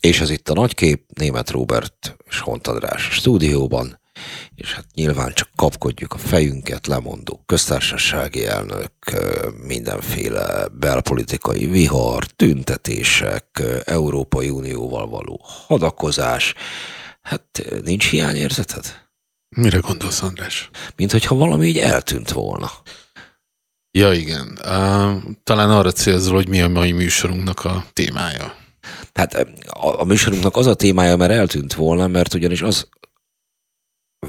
És ez itt a nagykép, német Robert és Hont András stúdióban, és hát nyilván csak kapkodjuk a fejünket, lemondó köztársasági elnök, mindenféle belpolitikai vihar, tüntetések, Európai Unióval való hadakozás. Hát nincs hiányérzeted? Mire gondolsz, András? Mint hogyha valami így eltűnt volna. Ja, igen. Uh, talán arra célzol, hogy mi a mai műsorunknak a témája. Hát a, a műsorunknak az a témája, mert eltűnt volna, mert ugyanis az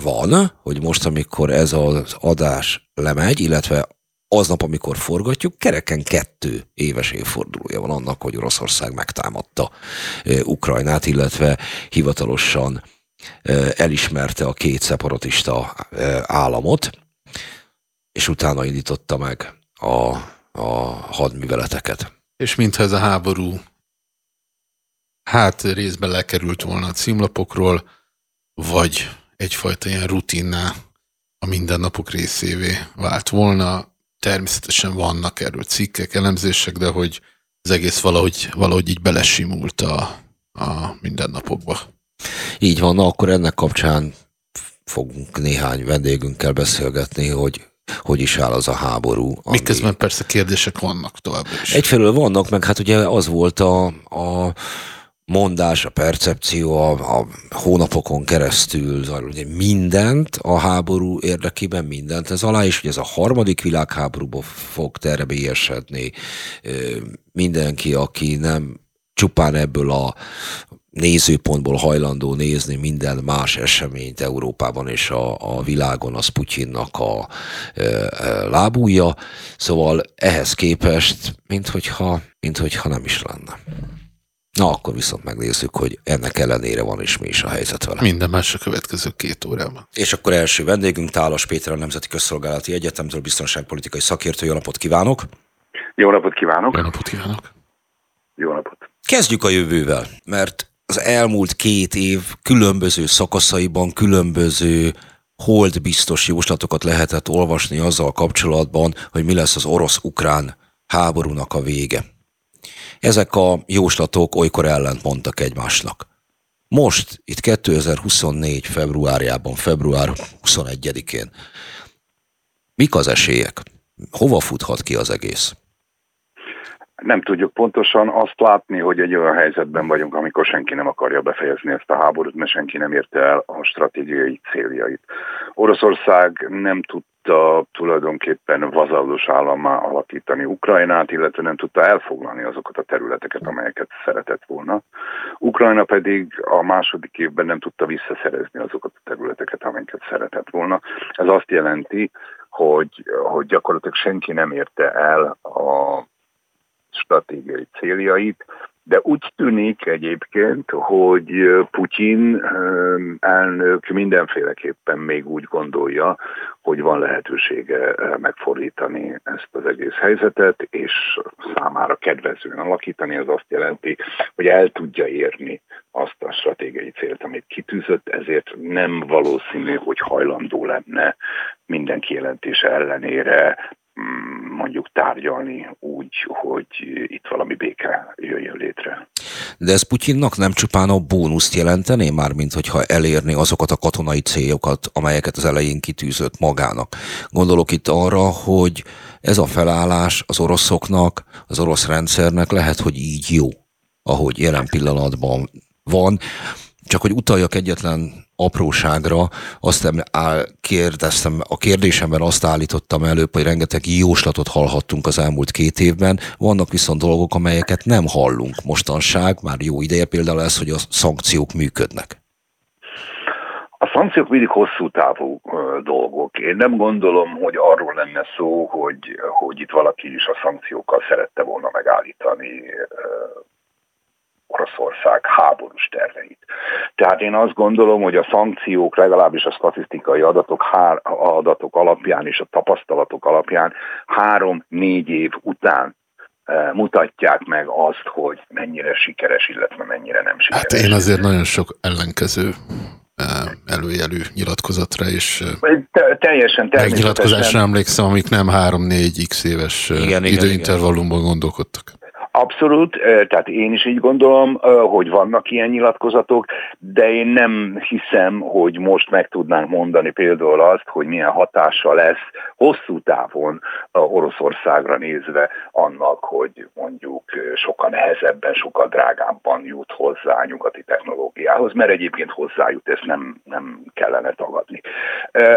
van, hogy most, amikor ez az adás lemegy, illetve aznap, amikor forgatjuk, kereken kettő éves évfordulója van annak, hogy Oroszország megtámadta Ukrajnát, illetve hivatalosan elismerte a két szeparatista államot, és utána indította meg a, a hadműveleteket. És mintha ez a háború hát részben lekerült volna a címlapokról, vagy egyfajta ilyen rutinná a mindennapok részévé vált volna. Természetesen vannak erről cikkek, elemzések, de hogy az egész valahogy, valahogy így belesimult a, a mindennapokba. Így van, na akkor ennek kapcsán fogunk néhány vendégünkkel beszélgetni, hogy hogy is áll az a háború. Ami... Miközben persze kérdések vannak tovább is. Egyfelől vannak, meg hát ugye az volt a, a mondás, a percepció a, a hónapokon keresztül, ugye mindent a háború érdekében, mindent ez alá, és hogy ez a harmadik világháborúba fog terebélyesedni mindenki, aki nem csupán ebből a nézőpontból hajlandó nézni minden más eseményt Európában és a, a világon, az Putyinnak a e, e, lábúja. Szóval ehhez képest, mint hogyha, mint hogyha nem is lenne. Na, akkor viszont megnézzük, hogy ennek ellenére van is mi is a helyzet vele. Minden más a következő két órában. És akkor első vendégünk Tálas Péter, a Nemzeti Közszolgálati Egyetemtől biztonságpolitikai szakértő. Jó napot kívánok! Jó napot kívánok! Jó napot kívánok! Jó napot! Kezdjük a jövővel, mert az elmúlt két év különböző szakaszaiban különböző hold biztos jóslatokat lehetett olvasni azzal kapcsolatban, hogy mi lesz az orosz-ukrán háborúnak a vége. Ezek a jóslatok olykor ellent mondtak egymásnak. Most, itt 2024. februárjában, február 21-én, mik az esélyek? Hova futhat ki az egész? nem tudjuk pontosan azt látni, hogy egy olyan helyzetben vagyunk, amikor senki nem akarja befejezni ezt a háborút, mert senki nem érte el a stratégiai céljait. Oroszország nem tudta tulajdonképpen vazallus állammá alakítani Ukrajnát, illetve nem tudta elfoglalni azokat a területeket, amelyeket szeretett volna. Ukrajna pedig a második évben nem tudta visszaszerezni azokat a területeket, amelyeket szeretett volna. Ez azt jelenti, hogy, hogy gyakorlatilag senki nem érte el a stratégiai céljait, de úgy tűnik egyébként, hogy Putyin elnök mindenféleképpen még úgy gondolja, hogy van lehetősége megfordítani ezt az egész helyzetet, és számára kedvezően alakítani, az azt jelenti, hogy el tudja érni azt a stratégiai célt, amit kitűzött, ezért nem valószínű, hogy hajlandó lenne minden kijelentése ellenére mondjuk tárgyalni úgy, hogy itt valami béke jöjjön létre. De ez Putyinnak nem csupán a bónuszt jelentené, már mint hogyha elérni azokat a katonai célokat, amelyeket az elején kitűzött magának. Gondolok itt arra, hogy ez a felállás az oroszoknak, az orosz rendszernek lehet, hogy így jó, ahogy jelen pillanatban van. Csak hogy utaljak egyetlen apróságra, azt kérdeztem, a kérdésemben azt állítottam előbb, hogy rengeteg jóslatot hallhattunk az elmúlt két évben, vannak viszont dolgok, amelyeket nem hallunk mostanság, már jó ideje például ez, hogy a szankciók működnek. A szankciók mindig hosszú távú dolgok. Én nem gondolom, hogy arról lenne szó, hogy, hogy itt valaki is a szankciókkal szerette volna megállítani Oroszország háborús terveit. Tehát én azt gondolom, hogy a szankciók legalábbis a statisztikai adatok, hár, adatok alapján és a tapasztalatok alapján három-négy év után e, mutatják meg azt, hogy mennyire sikeres, illetve mennyire nem sikeres. Hát én azért nagyon sok ellenkező e, előjelű nyilatkozatra és Te, teljesen megnyilatkozásra emlékszem, amik nem 3-4 x éves igen, időintervallumban gondolkodtak. Abszolút, tehát én is így gondolom, hogy vannak ilyen nyilatkozatok, de én nem hiszem, hogy most meg tudnánk mondani például azt, hogy milyen hatása lesz hosszú távon Oroszországra nézve annak, hogy mondjuk sokkal nehezebben, sokkal drágábban jut hozzá a nyugati technológiához, mert egyébként hozzájut, ezt nem, nem kellene tagadni.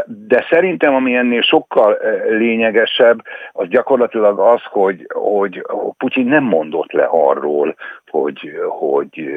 De szerintem, ami ennél sokkal lényegesebb, az gyakorlatilag az, hogy, hogy Putyin nem mondott le arról, hogy, hogy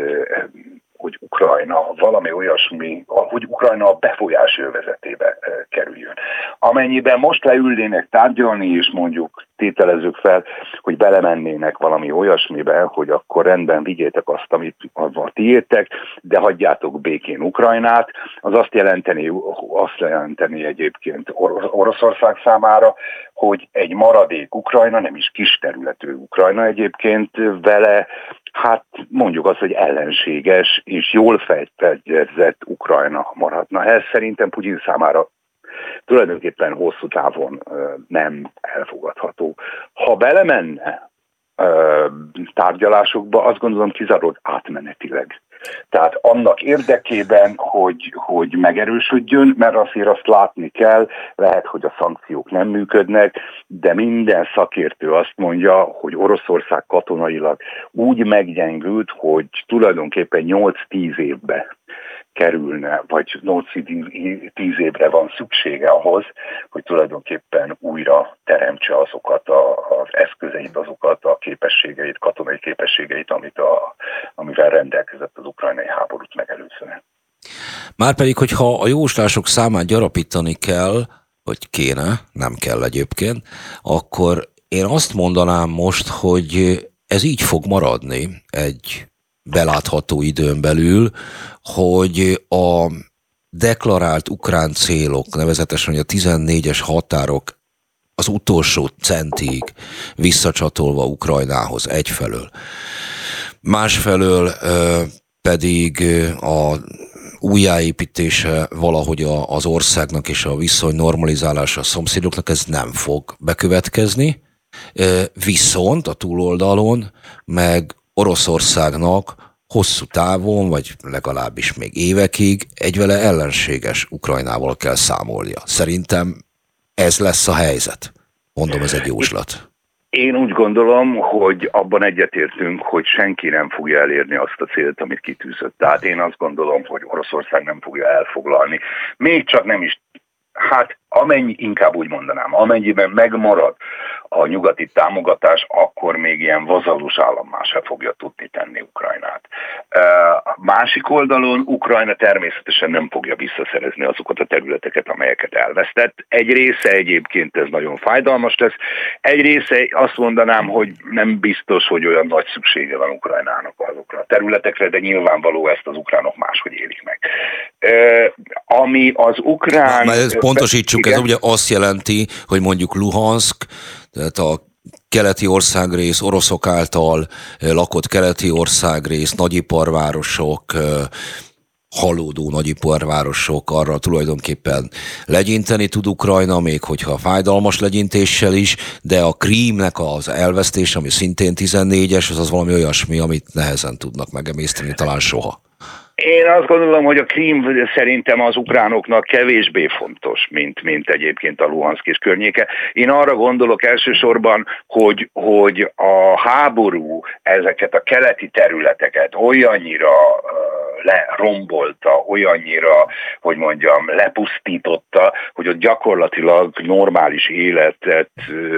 hogy Ukrajna valami olyasmi, hogy Ukrajna a befolyás övezetébe kerüljön. Amennyiben most leülnének tárgyalni, és mondjuk tételezzük fel, hogy belemennének valami olyasmibe, hogy akkor rendben vigyétek azt, amit a tiétek, de hagyjátok békén Ukrajnát, az azt jelenteni, azt jelenteni egyébként Oroszország számára, hogy egy maradék Ukrajna, nem is kis területű Ukrajna egyébként vele, hát mondjuk azt, hogy ellenséges és jól fejtett Ukrajna maradna. Ez szerintem Putyin számára tulajdonképpen hosszú távon nem elfogadható. Ha belemenne tárgyalásokba, azt gondolom kizárólag átmenetileg. Tehát annak érdekében, hogy, hogy megerősödjön, mert azért azt látni kell, lehet, hogy a szankciók nem működnek, de minden szakértő azt mondja, hogy Oroszország katonailag úgy meggyengült, hogy tulajdonképpen 8-10 évbe kerülne, vagy 8-10 évre van szüksége ahhoz, hogy tulajdonképpen újra teremtse azokat a, az eszközeit, azokat a képességeit, katonai képességeit, amit a, amivel rendelkezett az ukrajnai háborút megelőzően. Márpedig, hogyha a jóslások számát gyarapítani kell, vagy kéne, nem kell egyébként, akkor én azt mondanám most, hogy ez így fog maradni egy belátható időn belül, hogy a deklarált ukrán célok, nevezetesen a 14-es határok az utolsó centig visszacsatolva Ukrajnához egyfelől. Másfelől pedig a újjáépítése valahogy az országnak és a viszony normalizálása a szomszédoknak ez nem fog bekövetkezni, viszont a túloldalon meg Oroszországnak hosszú távon, vagy legalábbis még évekig egy vele ellenséges Ukrajnával kell számolnia. Szerintem ez lesz a helyzet. Mondom, ez egy jóslat. Én úgy gondolom, hogy abban egyetértünk, hogy senki nem fogja elérni azt a célt, amit kitűzött. Tehát én azt gondolom, hogy Oroszország nem fogja elfoglalni. Még csak nem is Hát amennyi, inkább úgy mondanám, amennyiben megmarad a nyugati támogatás, akkor még ilyen vazalus állammá se fogja tudni tenni Ukrajnát. Másik oldalon Ukrajna természetesen nem fogja visszaszerezni azokat a területeket, amelyeket elvesztett. Egy része egyébként ez nagyon fájdalmas lesz, egy része azt mondanám, hogy nem biztos, hogy olyan nagy szüksége van Ukrajnának azokra a területekre, de nyilvánvaló ezt az ukránok máshogy élik meg. Ami az ukrán... Na, pontosítsuk, Igen. ez ugye azt jelenti, hogy mondjuk Luhansk, tehát a keleti országrész, oroszok által lakott keleti országrész, nagyiparvárosok, halódó nagyiparvárosok arra tulajdonképpen legyinteni tud Ukrajna, még hogyha fájdalmas legyintéssel is, de a Krímnek az elvesztés, ami szintén 14-es, az az valami olyasmi, amit nehezen tudnak megemészteni, talán soha. Én azt gondolom, hogy a Krím szerintem az ukránoknak kevésbé fontos, mint, mint egyébként a Luhansk és környéke. Én arra gondolok elsősorban, hogy, hogy a háború ezeket a keleti területeket olyannyira lerombolta, olyannyira, hogy mondjam, lepusztította, hogy ott gyakorlatilag normális életet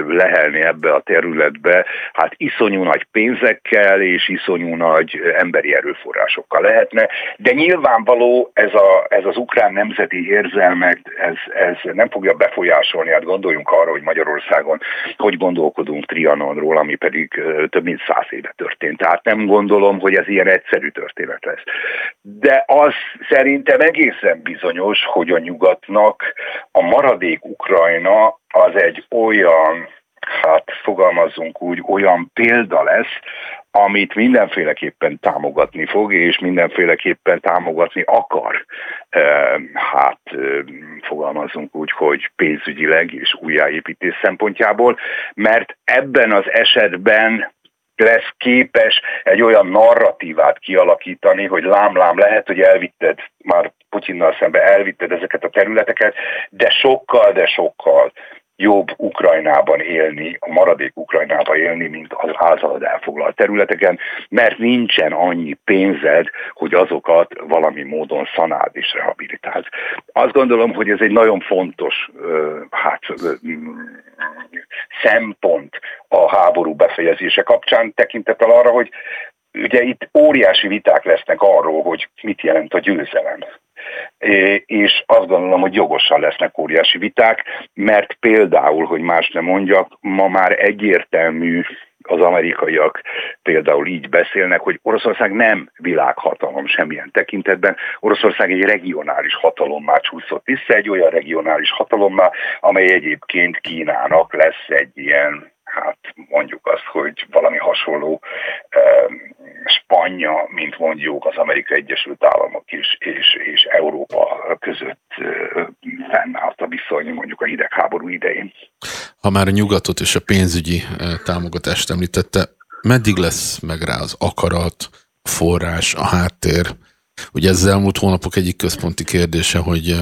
lehelni ebbe a területbe, hát iszonyú nagy pénzekkel és iszonyú nagy emberi erőforrásokkal lehetne, de nyilvánvaló ez, a, ez az ukrán nemzeti érzelmek, ez, ez nem fogja befolyásolni, hát gondoljunk arra, hogy Magyarországon hogy gondolkodunk Trianonról, ami pedig több mint száz éve történt. Tehát nem gondolom, hogy ez ilyen egyszerű történet lesz. De az szerintem egészen bizonyos, hogy a nyugatnak a maradék Ukrajna az egy olyan hát fogalmazzunk úgy, olyan példa lesz, amit mindenféleképpen támogatni fog, és mindenféleképpen támogatni akar. Hát fogalmazunk úgy, hogy pénzügyileg és újjáépítés szempontjából, mert ebben az esetben lesz képes egy olyan narratívát kialakítani, hogy lám-lám lehet, hogy elvitted már Putyinnal szembe elvitted ezeket a területeket, de sokkal, de sokkal jobb Ukrajnában élni, a maradék Ukrajnában élni, mint az általad elfoglalt területeken, mert nincsen annyi pénzed, hogy azokat valami módon szanáld és rehabilitáld. Azt gondolom, hogy ez egy nagyon fontos hát, szempont a háború befejezése kapcsán, tekintettel arra, hogy ugye itt óriási viták lesznek arról, hogy mit jelent a győzelem és azt gondolom, hogy jogosan lesznek óriási viták, mert például, hogy más nem mondjak, ma már egyértelmű az amerikaiak például így beszélnek, hogy Oroszország nem világhatalom semmilyen tekintetben. Oroszország egy regionális hatalommá csúszott vissza, egy olyan regionális hatalommá, amely egyébként Kínának lesz egy ilyen hát mondjuk azt, hogy valami hasonló Spanya, mint mondjuk az Amerikai Egyesült Államok és, és, és Európa között fennállt a viszony mondjuk a hidegháború idején. Ha már a nyugatot és a pénzügyi támogatást említette, meddig lesz meg rá az akarat, a forrás, a háttér? Ugye ez elmúlt hónapok egyik központi kérdése, hogy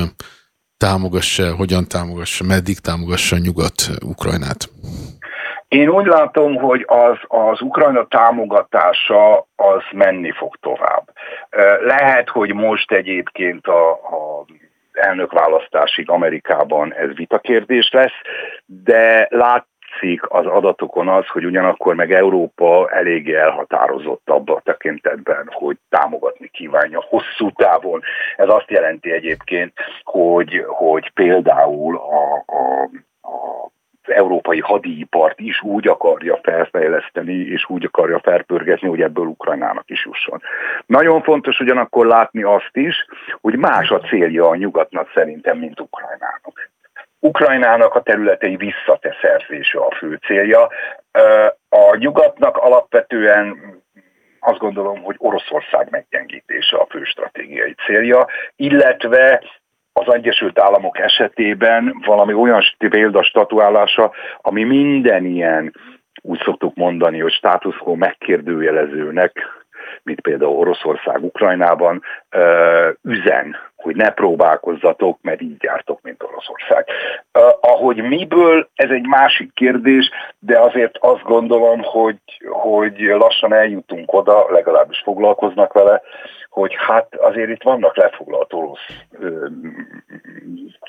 támogassa, hogyan támogassa, meddig támogassa a nyugat Ukrajnát? Én úgy látom, hogy az, az Ukrajna támogatása az menni fog tovább. Lehet, hogy most egyébként a, a elnökválasztásig Amerikában ez vitakérdés lesz, de látszik az adatokon az, hogy ugyanakkor meg Európa eléggé elhatározott abban a tekintetben, hogy támogatni kívánja hosszú távon. Ez azt jelenti egyébként, hogy, hogy például a, a európai hadipart is úgy akarja felfejleszteni, és úgy akarja felpörgetni, hogy ebből Ukrajnának is jusson. Nagyon fontos ugyanakkor látni azt is, hogy más a célja a nyugatnak szerintem, mint Ukrajnának. Ukrajnának a területei visszateszerzése a fő célja. A nyugatnak alapvetően azt gondolom, hogy Oroszország meggyengítése a fő stratégiai célja, illetve az Egyesült Államok esetében valami olyan példa statuálása, ami minden ilyen, úgy szoktuk mondani, hogy status quo megkérdőjelezőnek, mint például Oroszország Ukrajnában, üzen, hogy ne próbálkozzatok, mert így jártok, mint Oroszország. Ahogy miből, ez egy másik kérdés, de azért azt gondolom, hogy, hogy lassan eljutunk oda, legalábbis foglalkoznak vele, hogy hát azért itt vannak lefoglalt orosz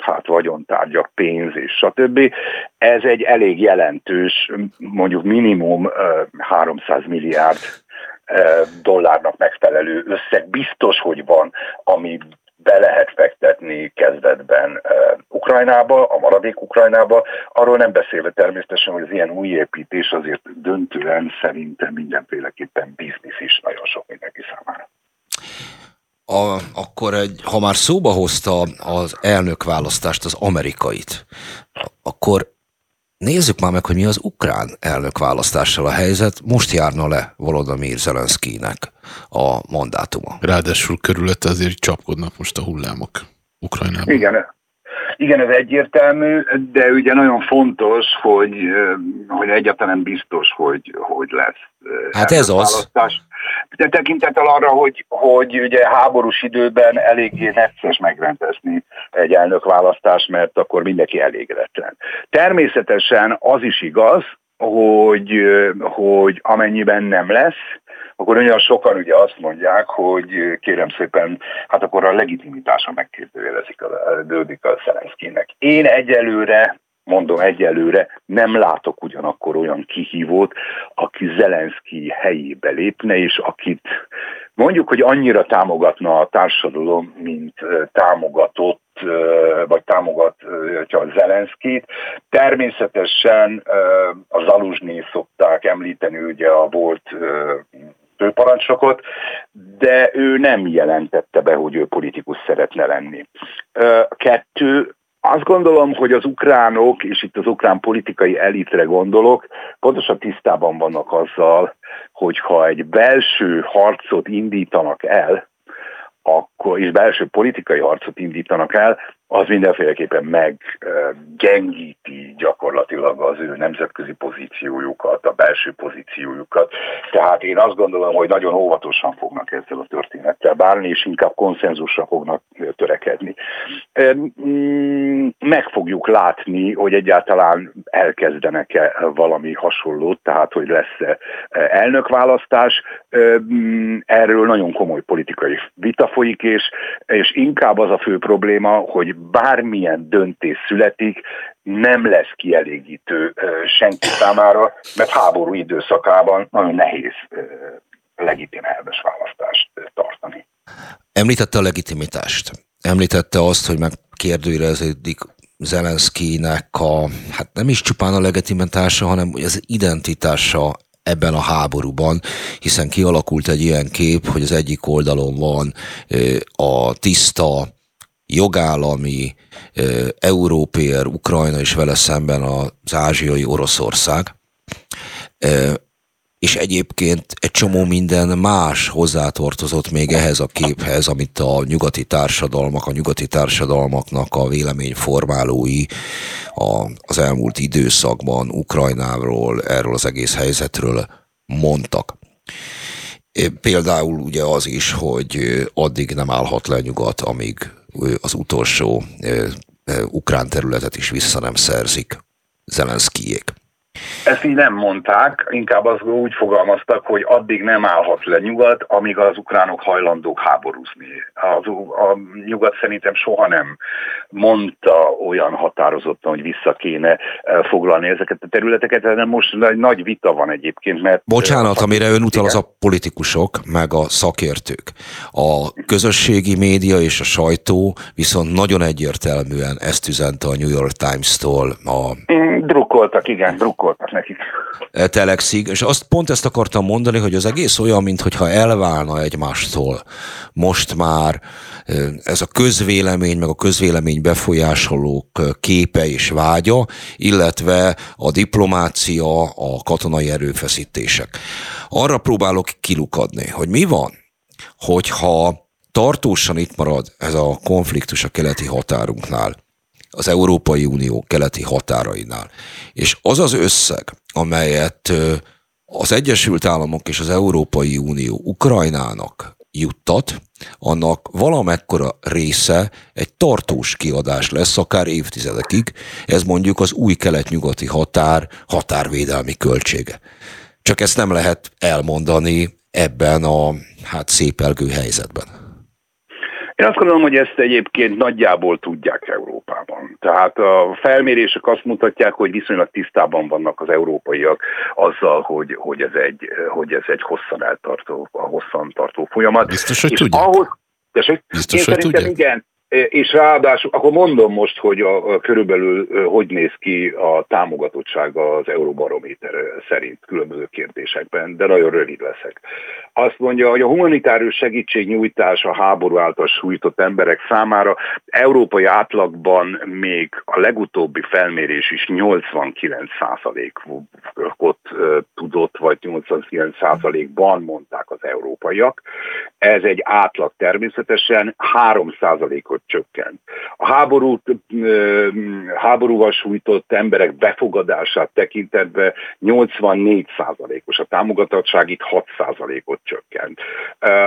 hát vagyontárgyak, pénz és stb. Ez egy elég jelentős, mondjuk minimum 300 milliárd dollárnak megfelelő összeg biztos, hogy van, ami be lehet fektetni kezdetben Ukrajnába, a maradék Ukrajnába, arról nem beszélve természetesen, hogy az ilyen új építés azért döntően szerintem mindenféleképpen biznisz is nagyon sok mindenki számára. A, akkor egy, ha már szóba hozta az elnök választást, az amerikait, akkor nézzük már meg, hogy mi az ukrán elnök választással a helyzet. Most járna le Volodymyr Zelenszkijnek a mandátuma. Ráadásul körülötte azért csapkodnak most a hullámok Ukrajnában. Igen, igen, ez egyértelmű, de ugye nagyon fontos, hogy, hogy egyáltalán biztos, hogy, hogy lesz. Hát ez az. De tekintettel arra, hogy, hogy ugye háborús időben eléggé necces megrendezni egy elnökválasztást, mert akkor mindenki elégedetlen. Természetesen az is igaz, hogy, hogy amennyiben nem lesz, akkor olyan sokan ugye azt mondják, hogy kérem szépen, hát akkor a legitimitása megkérdőjelezik, a, dődik a Szelenszkinek. Én egyelőre mondom egyelőre, nem látok ugyanakkor olyan kihívót, aki Zelenszky helyébe lépne, és akit mondjuk, hogy annyira támogatna a társadalom, mint támogatott, vagy támogatja Zelenszkit. Természetesen az Zaluzsné szokták említeni ugye a volt főparancsnokot, de ő nem jelentette be, hogy ő politikus szeretne lenni. Kettő, azt gondolom, hogy az ukránok, és itt az ukrán politikai elitre gondolok, pontosan tisztában vannak azzal, hogyha egy belső harcot indítanak el, akkor, és belső politikai harcot indítanak el, az mindenféleképpen meggyengíti gyakorlatilag az ő nemzetközi pozíciójukat, a belső pozíciójukat. Tehát én azt gondolom, hogy nagyon óvatosan fognak ezzel a történettel bárni, és inkább konszenzusra fognak törekedni. Mm, meg fogjuk látni, hogy egyáltalán elkezdenek-e valami hasonlót, tehát hogy lesz-e elnökválasztás. Mm, erről nagyon komoly politikai vita folyik, és, és inkább az a fő probléma, hogy bármilyen döntés születik, nem lesz kielégítő senki számára, mert háború időszakában nagyon nehéz legitim elves választást tartani. Említette a legitimitást. Említette azt, hogy megkérdőjeleződik Zelenszkinek a, hát nem is csupán a legitimitása, hanem az identitása ebben a háborúban, hiszen kialakult egy ilyen kép, hogy az egyik oldalon van a tiszta, jogállami, európér, Ukrajna és vele szemben az ázsiai Oroszország, és egyébként egy csomó minden más hozzátartozott még ehhez a képhez, amit a nyugati társadalmak, a nyugati társadalmaknak a véleményformálói a, az elmúlt időszakban Ukrajnáról, erről az egész helyzetről mondtak. Például ugye az is, hogy addig nem állhat le nyugat, amíg az utolsó ukrán területet is vissza nem szerzik Zelenszkijék. Ezt így nem mondták, inkább az úgy fogalmaztak, hogy addig nem állhat le nyugat, amíg az ukránok hajlandók háborúzni. Az, a nyugat szerintem soha nem mondta olyan határozottan, hogy vissza kéne eh, foglalni ezeket a területeket, de most egy nagy vita van egyébként. Mert Bocsánat, a, amire ön utal, az a politikusok, meg a szakértők. A közösségi média és a sajtó viszont nagyon egyértelműen ezt üzente a New York Times-tól. A... Mm, drukkoltak, igen, drukkoltak nekik. E, telexig, és azt pont ezt akartam mondani, hogy az egész olyan, mintha elválna egymástól. Most már e, ez a közvélemény, meg a közvélemény befolyásolók képe és vágya, illetve a diplomácia, a katonai erőfeszítések. Arra próbálok kilukadni, hogy mi van, hogyha tartósan itt marad ez a konfliktus a keleti határunknál, az Európai Unió keleti határainál. És az az összeg, amelyet az Egyesült Államok és az Európai Unió Ukrajnának juttat, annak valamekkora része egy tartós kiadás lesz, akár évtizedekig. Ez mondjuk az új kelet-nyugati határ határvédelmi költsége. Csak ezt nem lehet elmondani ebben a hát szépelgő helyzetben. Én azt gondolom, hogy ezt egyébként nagyjából tudják Európában. Tehát a felmérések azt mutatják, hogy viszonylag tisztában vannak az európaiak azzal, hogy, hogy, ez, egy, hogy ez egy hosszan eltartó, a hosszan tartó folyamat. Biztos, hogy tudják. Ahhoz, Biztos, én hogy tudják. igen, és ráadásul, akkor mondom most, hogy a, a körülbelül hogy néz ki a támogatottsága az Euróbarométer szerint különböző kérdésekben, de nagyon rövid leszek. Azt mondja, hogy a humanitárius segítségnyújtás a háború által sújtott emberek számára európai átlagban még a legutóbbi felmérés is 89%-ot tudott, vagy 89%-ban mondták az európaiak. Ez egy átlag természetesen 3%-ot csökkent. A háborút, háborúval sújtott emberek befogadását tekintetve 84%-os, a támogatottság itt 6%-ot csökkent.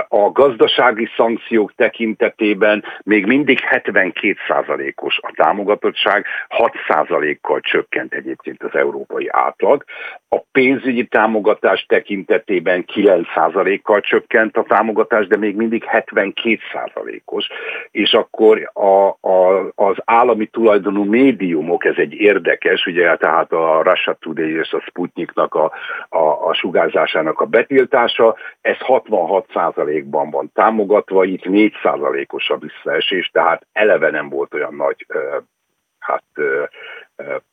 A gazdasági szankciók tekintetében még mindig 72%-os a támogatottság, 6%-kal csökkent egyébként az európai átlag. A pénzügyi támogatás tekintetében 9%-kal csökkent a támogatás, de még mindig 72%-os, és akkor a, a, az állami tulajdonú médiumok, ez egy érdekes, ugye tehát a Russia Today és a Sputniknak a, a, a sugárzásának a betiltása, ez 66%-ban van támogatva, itt 4%-os a visszaesés, tehát eleve nem volt olyan nagy hát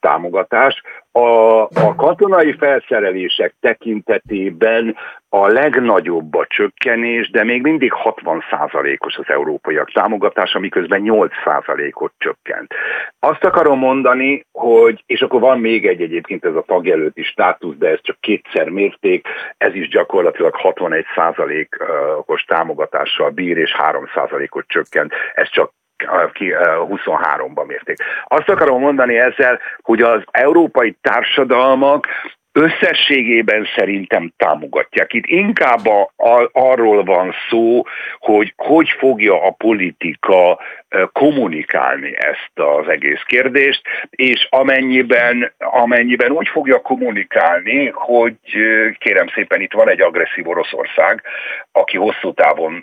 támogatás. A, a katonai felszerelések tekintetében a legnagyobb a csökkenés, de még mindig 60%-os az európaiak támogatása, miközben 8%-ot csökkent. Azt akarom mondani, hogy, és akkor van még egy egyébként ez a tagjelölti státusz, de ez csak kétszer mérték, ez is gyakorlatilag 61%-os támogatással bír, és 3%-ot csökkent. Ez csak 23-ban mérték. Azt akarom mondani ezzel, hogy az európai társadalmak összességében szerintem támogatják. Itt inkább a, a, arról van szó, hogy hogy fogja a politika kommunikálni ezt az egész kérdést, és amennyiben, amennyiben úgy fogja kommunikálni, hogy kérem szépen itt van egy agresszív Oroszország, aki hosszú távon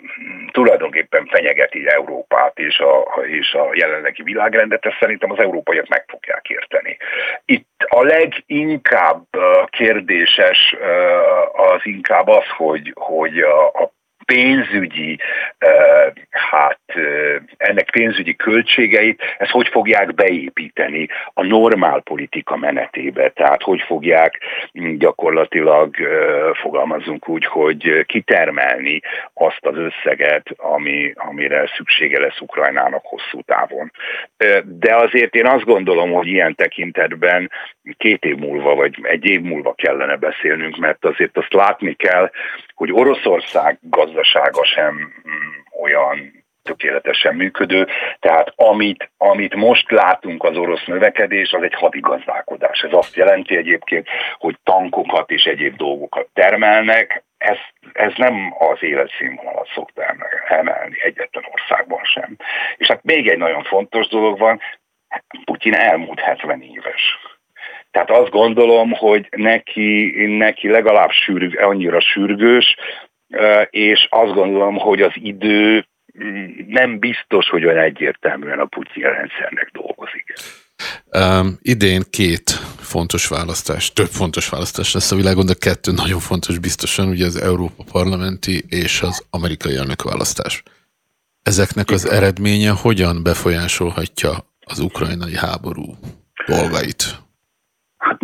tulajdonképpen fenyegeti Európát és a, és a jelenlegi világrendet, ezt szerintem az európaiak meg fogják érteni. Itt a leginkább kérdéses az inkább az, hogy, hogy a pénzügyi, hát ennek pénzügyi költségeit, ezt hogy fogják beépíteni a normál politika menetébe, tehát hogy fogják gyakorlatilag, fogalmazunk úgy, hogy kitermelni azt az összeget, ami, amire szüksége lesz Ukrajnának hosszú távon. De azért én azt gondolom, hogy ilyen tekintetben két év múlva, vagy egy év múlva kellene beszélnünk, mert azért azt látni kell, hogy Oroszország gazdasága sem mm, olyan tökéletesen működő. Tehát amit, amit most látunk az orosz növekedés, az egy hadigazdálkodás. Ez azt jelenti egyébként, hogy tankokat és egyéb dolgokat termelnek. Ez, ez nem az életszínvonalat szokta emelni egyetlen országban sem. És hát még egy nagyon fontos dolog van, Putyin elmúlt 70 éves. Tehát azt gondolom, hogy neki, neki legalább sűrű, annyira sürgős, és azt gondolom, hogy az idő mm, nem biztos, hogy olyan egyértelműen a Putyin rendszernek dolgozik. Um, idén két fontos választás, több fontos választás lesz a világon, de kettő nagyon fontos biztosan, ugye az Európa parlamenti és az amerikai elnökválasztás. Ezeknek az eredménye hogyan befolyásolhatja az ukrajnai háború dolgait?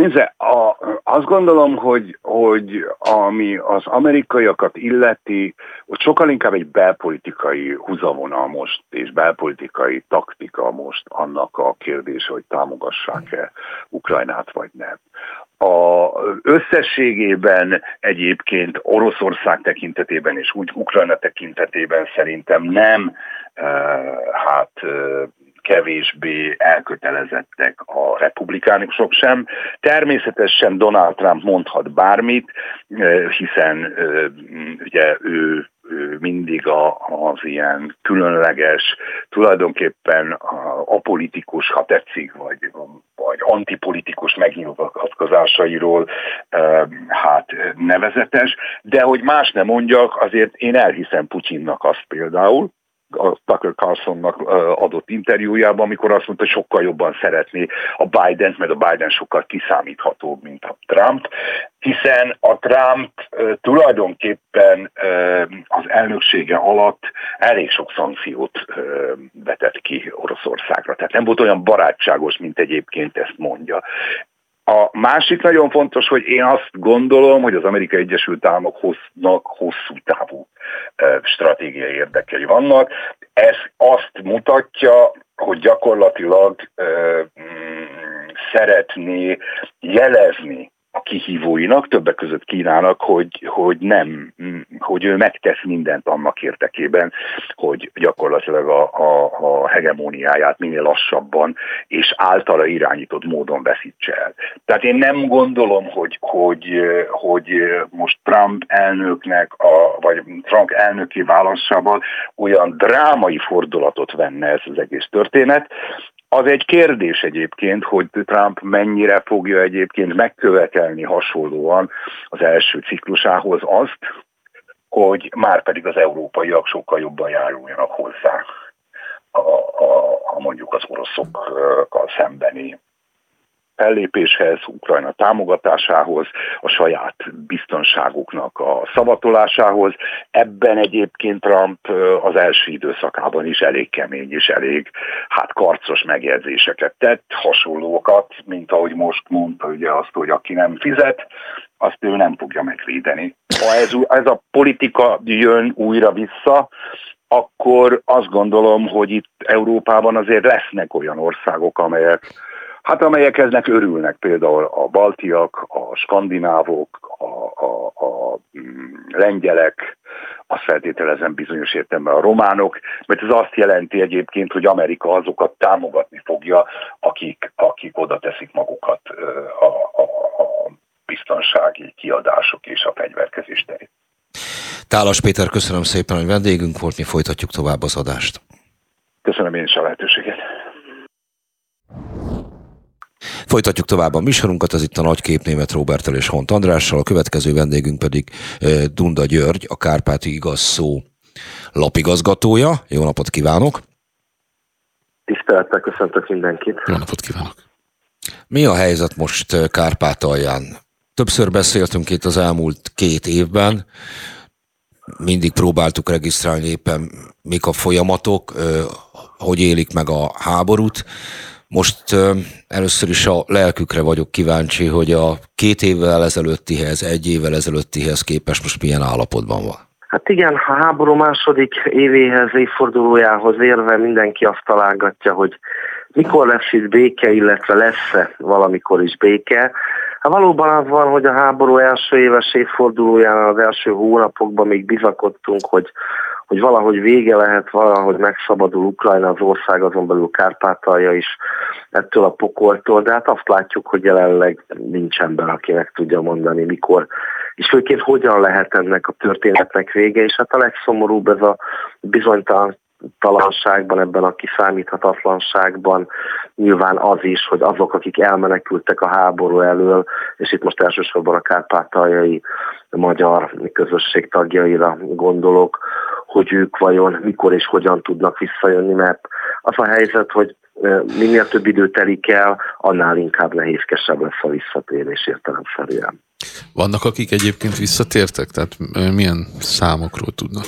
Nézze, a, azt gondolom, hogy, hogy ami az amerikaiakat illeti, hogy sokkal inkább egy belpolitikai húzavonal most, és belpolitikai taktika most annak a kérdése, hogy támogassák-e Ukrajnát vagy nem. A összességében egyébként Oroszország tekintetében és úgy Ukrajna tekintetében szerintem nem hát kevésbé elkötelezettek a republikánusok sem. Természetesen Donald Trump mondhat bármit, hiszen ugye ő mindig a, az ilyen különleges, tulajdonképpen apolitikus, ha tetszik, vagy, vagy antipolitikus megnyilatkozásairól hát nevezetes, de hogy más nem mondjak, azért én elhiszem Putyinnak azt például, a Tucker Carlsonnak adott interjújában, amikor azt mondta, sokkal jobban szeretné a biden mert a Biden sokkal kiszámíthatóbb, mint a Trump, hiszen a Trump tulajdonképpen az elnöksége alatt elég sok szankciót vetett ki Oroszországra. Tehát nem volt olyan barátságos, mint egyébként ezt mondja. A másik nagyon fontos, hogy én azt gondolom, hogy az Amerikai Egyesült Államoknak hosszú távú stratégiai érdekei vannak. Ez azt mutatja, hogy gyakorlatilag mm, szeretné jelezni kihívóinak, többek között Kínának, hogy, hogy nem, hogy ő megtesz mindent annak érdekében, hogy gyakorlatilag a, a, a hegemóniáját minél lassabban és általa irányított módon veszítse el. Tehát én nem gondolom, hogy, hogy, hogy most Trump elnöknek, a, vagy Trump elnöki válaszában olyan drámai fordulatot venne ez az egész történet, az egy kérdés egyébként, hogy Trump mennyire fogja egyébként megkövetelni hasonlóan az első ciklusához azt, hogy már pedig az európaiak sokkal jobban járuljanak hozzá a, a, a mondjuk az oroszokkal szembeni fellépéshez, Ukrajna támogatásához, a saját biztonságuknak a szavatolásához. Ebben egyébként Trump az első időszakában is elég kemény és elég hát karcos megjegyzéseket tett, hasonlókat, mint ahogy most mondta ugye azt, hogy aki nem fizet, azt ő nem fogja megvédeni. Ha ez, ez a politika jön újra vissza, akkor azt gondolom, hogy itt Európában azért lesznek olyan országok, amelyek Hát amelyeknek örülnek például a baltiak, a skandinávok, a, a, a mm, lengyelek, azt feltételezem bizonyos értelemben a románok, mert ez azt jelenti egyébként, hogy Amerika azokat támogatni fogja, akik, akik oda teszik magukat a, a, a biztonsági kiadások és a fegyverkezés terén. Tálas Péter, köszönöm szépen, hogy vendégünk volt, mi folytatjuk tovább az adást. Köszönöm én is a lehetőséget. Folytatjuk tovább a műsorunkat, ez itt a nagykép német Robertel és Hont Andrással, a következő vendégünk pedig Dunda György, a Kárpáti Igaz Szó lapigazgatója. Jó napot kívánok! Tisztelettel köszöntök mindenkit! Jó napot kívánok! Mi a helyzet most Kárpátalján? Többször beszéltünk itt az elmúlt két évben, mindig próbáltuk regisztrálni éppen mik a folyamatok, hogy élik meg a háborút. Most először is a lelkükre vagyok kíváncsi, hogy a két évvel ezelőttihez, egy évvel ezelőttihez képest most milyen állapotban van. Hát igen, a háború második évéhez, évfordulójához érve mindenki azt találgatja, hogy mikor lesz itt béke, illetve lesz-e valamikor is béke. Hát valóban az van, hogy a háború első éves évfordulóján, az első hónapokban még bizakodtunk, hogy, hogy valahogy vége lehet, valahogy megszabadul Ukrajna, az ország, azon belül Kárpátalja is ettől a pokoltól, de hát azt látjuk, hogy jelenleg nincs ember, aki meg tudja mondani, mikor, és főként hogyan lehet ennek a történetnek vége, és hát a legszomorúbb ez a bizonytalan talanságban, ebben a kiszámíthatatlanságban nyilván az is, hogy azok, akik elmenekültek a háború elől, és itt most elsősorban a kárpátaljai magyar közösség tagjaira gondolok, hogy ők vajon mikor és hogyan tudnak visszajönni, mert az a helyzet, hogy minél több idő telik el, annál inkább nehézkesebb lesz a visszatérés értelemszerűen. Vannak, akik egyébként visszatértek? Tehát milyen számokról tudnak?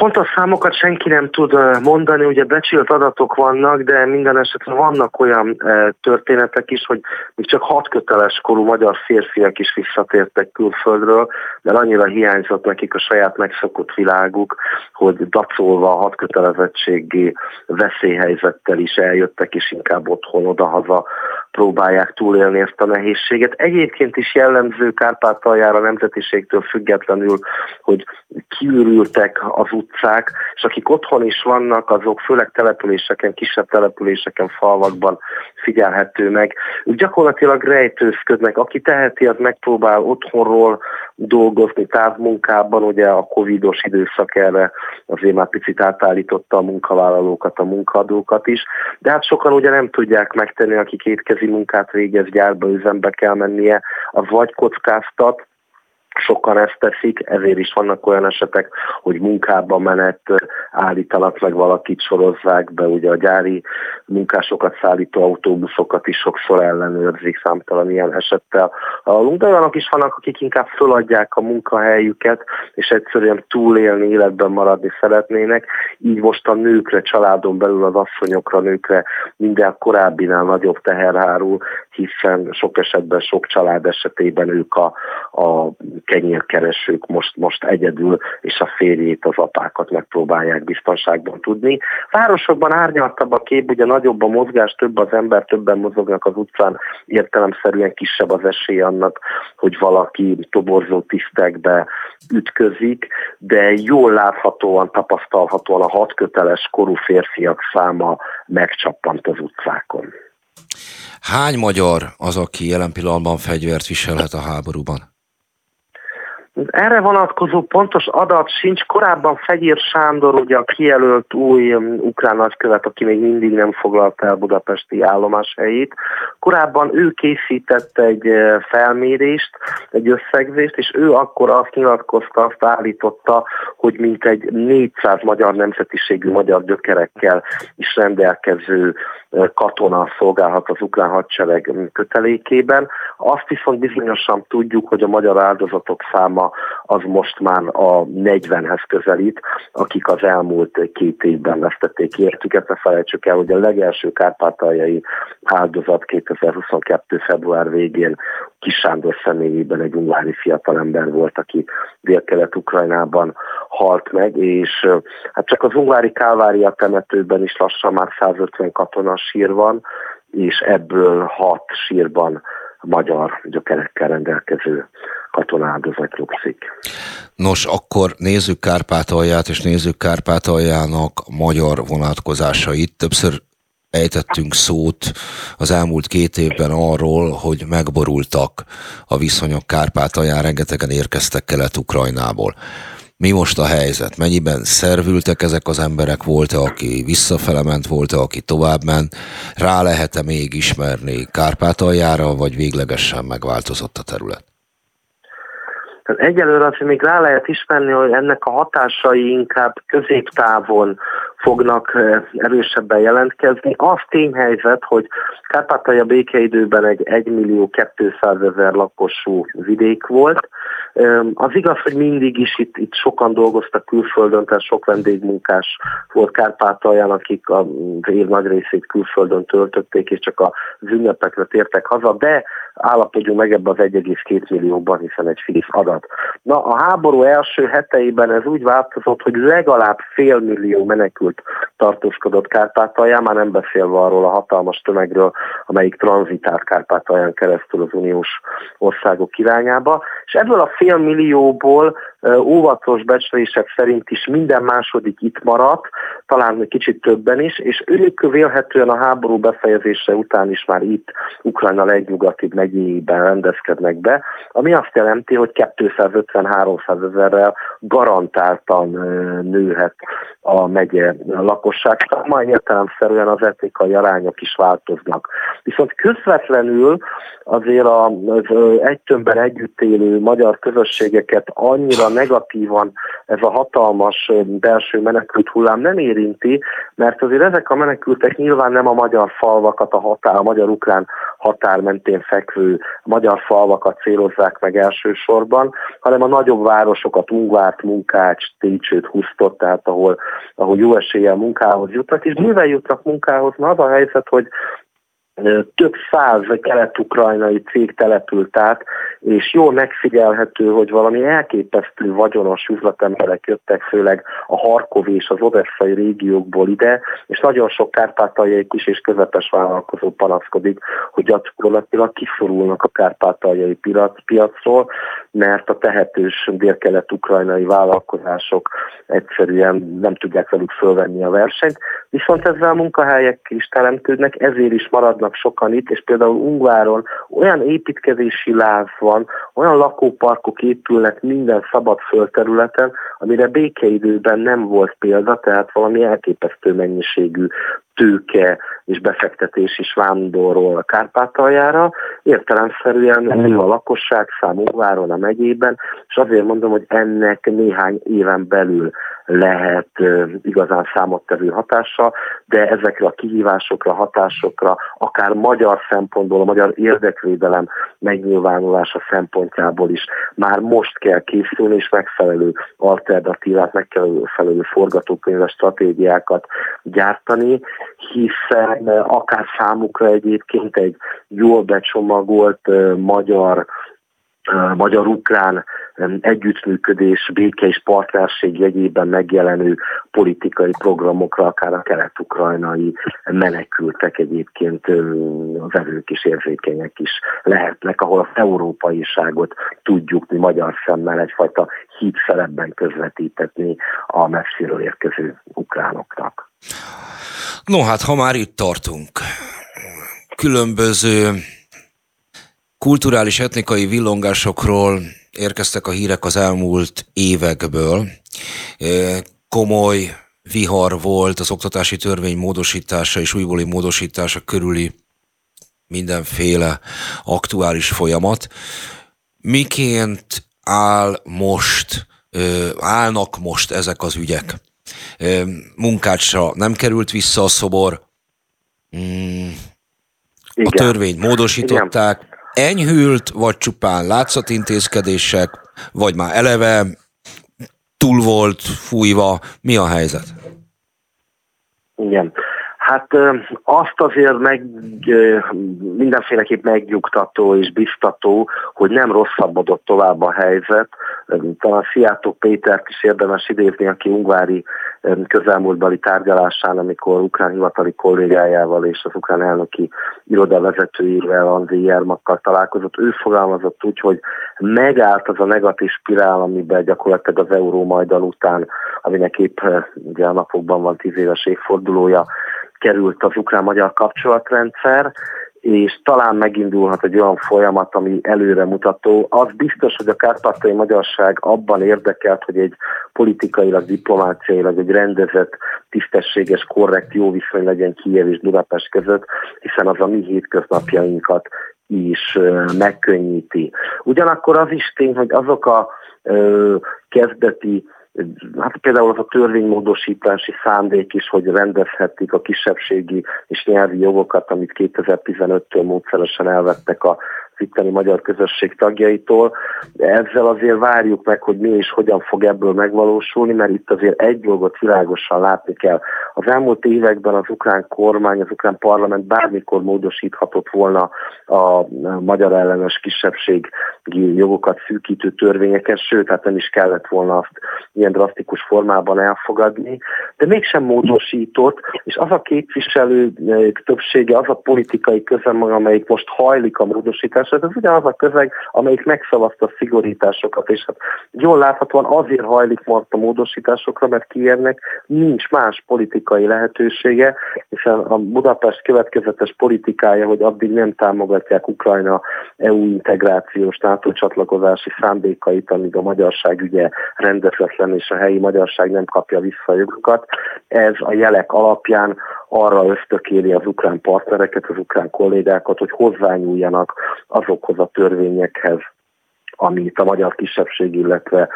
Pontos számokat senki nem tud mondani, ugye becsült adatok vannak, de minden esetben vannak olyan történetek is, hogy még csak hat köteles korú magyar férfiak is visszatértek külföldről, de annyira hiányzott nekik a saját megszokott világuk, hogy dacolva a hat kötelezettségi veszélyhelyzettel is eljöttek, és inkább otthon odahaza próbálják túlélni ezt a nehézséget. Egyébként is jellemző Kárpátaljára nemzetiségtől függetlenül, hogy kiürültek az utcák, és akik otthon is vannak, azok főleg településeken, kisebb településeken, falvakban figyelhető meg. Ők gyakorlatilag rejtőzködnek. Aki teheti, az megpróbál otthonról dolgozni távmunkában, ugye a covidos időszak erre azért már picit átállította a munkavállalókat, a munkadókat is, de hát sokan ugye nem tudják megtenni, akik étkezik munkát végez, gyárba, üzembe kell mennie, az vagy kockáztat, sokan ezt teszik, ezért is vannak olyan esetek, hogy munkába menet állítanak meg valakit, sorozzák be, ugye a gyári munkásokat szállító autóbuszokat is sokszor ellenőrzik, számtalan ilyen esettel. De olyanok is vannak, akik inkább föladják a munkahelyüket, és egyszerűen túlélni, életben maradni szeretnének, így most a nőkre, családon belül az asszonyokra, nőkre minden korábbinál nagyobb teher hárul, hiszen sok esetben, sok család esetében ők a, a kenyérkeresők most, most egyedül, és a férjét, az apákat megpróbálják biztonságban tudni. Városokban árnyaltabb a kép, ugye nagyobb a mozgás, több az ember, többen mozognak az utcán, értelemszerűen kisebb az esély annak, hogy valaki toborzó tisztekbe ütközik, de jól láthatóan, tapasztalhatóan a hat köteles korú férfiak száma megcsappant az utcákon. Hány magyar az, aki jelen pillanatban fegyvert viselhet a háborúban? Erre vonatkozó pontos adat sincs. Korábban Fegyér Sándor, ugye a kijelölt új um, ukrán nagykövet, aki még mindig nem foglalta el budapesti állomás helyét. Korábban ő készített egy uh, felmérést, egy összegzést, és ő akkor azt nyilatkozta, azt állította, hogy mint egy 400 magyar nemzetiségű magyar gyökerekkel is rendelkező uh, katona szolgálhat az ukrán hadsereg um, kötelékében. Azt viszont bizonyosan tudjuk, hogy a magyar áldozatok száma az most már a 40-hez közelít, akik az elmúlt két évben vesztették értüket. Ne felejtsük el, hogy a legelső kárpátaljai áldozat 2022. február végén Kis Sándor személyében egy ungvári fiatalember volt, aki dél-kelet-ukrajnában halt meg, és hát csak az ungvári Kálvária temetőben is lassan már 150 katona sír van, és ebből hat sírban magyar gyökerekkel rendelkező katonáldozat nyugszik. Nos, akkor nézzük Kárpátalját, és nézzük Kárpátaljának magyar vonatkozásait. Többször ejtettünk szót az elmúlt két évben arról, hogy megborultak a viszonyok Kárpátalján, rengetegen érkeztek Kelet-Ukrajnából. Mi most a helyzet? Mennyiben szervültek ezek az emberek? Volt-e, aki visszafele ment, volt-e, aki tovább ment? Rá lehet-e még ismerni Kárpátaljára, vagy véglegesen megváltozott a terület? Egyelőre azért még rá lehet ismerni, hogy ennek a hatásai inkább középtávon fognak erősebben jelentkezni. Az tényhelyzet, hogy Kárpátalja békeidőben egy 1 millió 200 ezer lakosú vidék volt. Az igaz, hogy mindig is itt, itt sokan dolgoztak külföldön, tehát sok vendégmunkás volt Kárpátalján, akik az év nagy részét külföldön töltötték, és csak a ünnepekre tértek haza, de állapodjunk meg ebbe az 1,2 millióban, hiszen egy fix adat. Na, a háború első heteiben ez úgy változott, hogy legalább fél millió menekült tartózkodott Kárpátalján, már nem beszélve arról a hatalmas tömegről, amelyik tranzitált Kárpátalján keresztül az uniós országok irányába, és ebből a fél millióból óvatos becslések szerint is minden második itt maradt, talán egy kicsit többen is, és ők vélhetően a háború befejezése után is már itt Ukrajna legnyugatibb megyéjében rendezkednek be, ami azt jelenti, hogy 250-300 ezerrel garantáltan nőhet a megye lakosság. Ma értelemszerűen az etnikai arányok is változnak. Viszont közvetlenül azért az egy tömbben együtt élő magyar közösségeket annyira negatívan ez a hatalmas belső menekült hullám nem érinti, mert azért ezek a menekültek nyilván nem a magyar falvakat, a határ, a magyar-ukrán határ mentén fekvő magyar falvakat célozzák meg elsősorban, hanem a nagyobb városokat, Ungvárt, Munkács, Técsőt, Husztot, tehát ahol, ahol jó eséllyel munkához jutnak, és mivel jutnak munkához? Na az a helyzet, hogy több száz kelet-ukrajnai cég települt át, és jól megfigyelhető, hogy valami elképesztő vagyonos üzletemberek jöttek, főleg a Harkov és az odesszai régiókból ide, és nagyon sok kárpátaljai kis és közepes vállalkozó panaszkodik, hogy gyakorlatilag kiszorulnak a kárpátaljai piacról, mert a tehetős dél-kelet-ukrajnai vállalkozások egyszerűen nem tudják velük fölvenni a versenyt, viszont ezzel munkahelyek is teremtődnek, ezért is maradnak sokan itt, és például Ungváron olyan építkezési láz van, olyan lakóparkok épülnek minden szabad földterületen, amire békeidőben nem volt példa, tehát valami elképesztő mennyiségű tőke és befektetés is vándorol a Kárpátaljára. Értelemszerűen nő a lakosság szám Ungváron a megyében, és azért mondom, hogy ennek néhány éven belül lehet igazán számottevő hatása, de ezekre a kihívásokra, hatásokra, akár magyar szempontból, a magyar érdekvédelem megnyilvánulása szempontjából is már most kell készülni, és megfelelő alternatívát, megfelelő forgatókönyves stratégiákat gyártani, hiszen akár számukra egyébként egy jól becsomagolt magyar magyar-ukrán együttműködés, béke és partnerség jegyében megjelenő politikai programokra, akár a kelet-ukrajnai menekültek egyébként vevők is érzékenyek is lehetnek, ahol az európaiságot tudjuk mi magyar szemmel egyfajta hídszerebben közvetítetni a messziről érkező ukránoknak. No hát, ha már itt tartunk, különböző kulturális etnikai villongásokról érkeztek a hírek az elmúlt évekből. Komoly vihar volt az oktatási törvény módosítása és újbóli módosítása körüli mindenféle aktuális folyamat. Miként áll most, állnak most ezek az ügyek? Munkácsra nem került vissza a szobor, mm, a törvényt módosították, enyhült, vagy csupán látszatintézkedések, vagy már eleve túl volt fújva, mi a helyzet? Igen. Hát azt azért meg mindenféleképp megnyugtató és biztató, hogy nem rosszabbodott tovább a helyzet. Talán Sziátok Pétert is érdemes idézni, aki ungvári közelmúltbali tárgyalásán, amikor ukrán hivatali kollégájával és az ukrán elnöki iroda vezetőjével, André Jermakkal találkozott. Ő fogalmazott úgy, hogy megállt az a negatív spirál, amiben gyakorlatilag az Euró Majdan után, aminek épp ugye a napokban van tíz éves évfordulója, került az ukrán-magyar kapcsolatrendszer, és talán megindulhat egy olyan folyamat, ami előre mutató. Az biztos, hogy a kárpátai magyarság abban érdekelt, hogy egy politikailag, diplomáciailag egy rendezett, tisztességes, korrekt, jó viszony legyen Kijev és Budapest között, hiszen az a mi hétköznapjainkat is megkönnyíti. Ugyanakkor az is tény, hogy azok a ö, kezdeti hát például az a törvénymódosítási szándék is, hogy rendezhetik a kisebbségi és nyelvi jogokat, amit 2015-től módszeresen elvettek a itteni magyar közösség tagjaitól. Ezzel azért várjuk meg, hogy mi és hogyan fog ebből megvalósulni, mert itt azért egy dolgot világosan látni kell. Az elmúlt években az ukrán kormány, az ukrán parlament bármikor módosíthatott volna a magyar ellenes kisebbségi jogokat szűkítő törvényeket, sőt, hát nem is kellett volna azt ilyen drasztikus formában elfogadni, de mégsem módosított, és az a képviselő többsége, az a politikai közem, amelyik most hajlik a módosítás, és ez ugyanaz a közeg, amelyik megszavazta a szigorításokat, és hát jól láthatóan azért hajlik most a módosításokra, mert kiérnek nincs más politikai lehetősége, hiszen a Budapest következetes politikája, hogy addig nem támogatják Ukrajna EU integrációs NATO csatlakozási szándékait, amíg a magyarság ugye rendezetlen és a helyi magyarság nem kapja vissza a jogokat. Ez a jelek alapján arra ösztökéli az ukrán partnereket, az ukrán kollégákat, hogy hozzányúljanak azokhoz a törvényekhez, amit a magyar kisebbség, illetve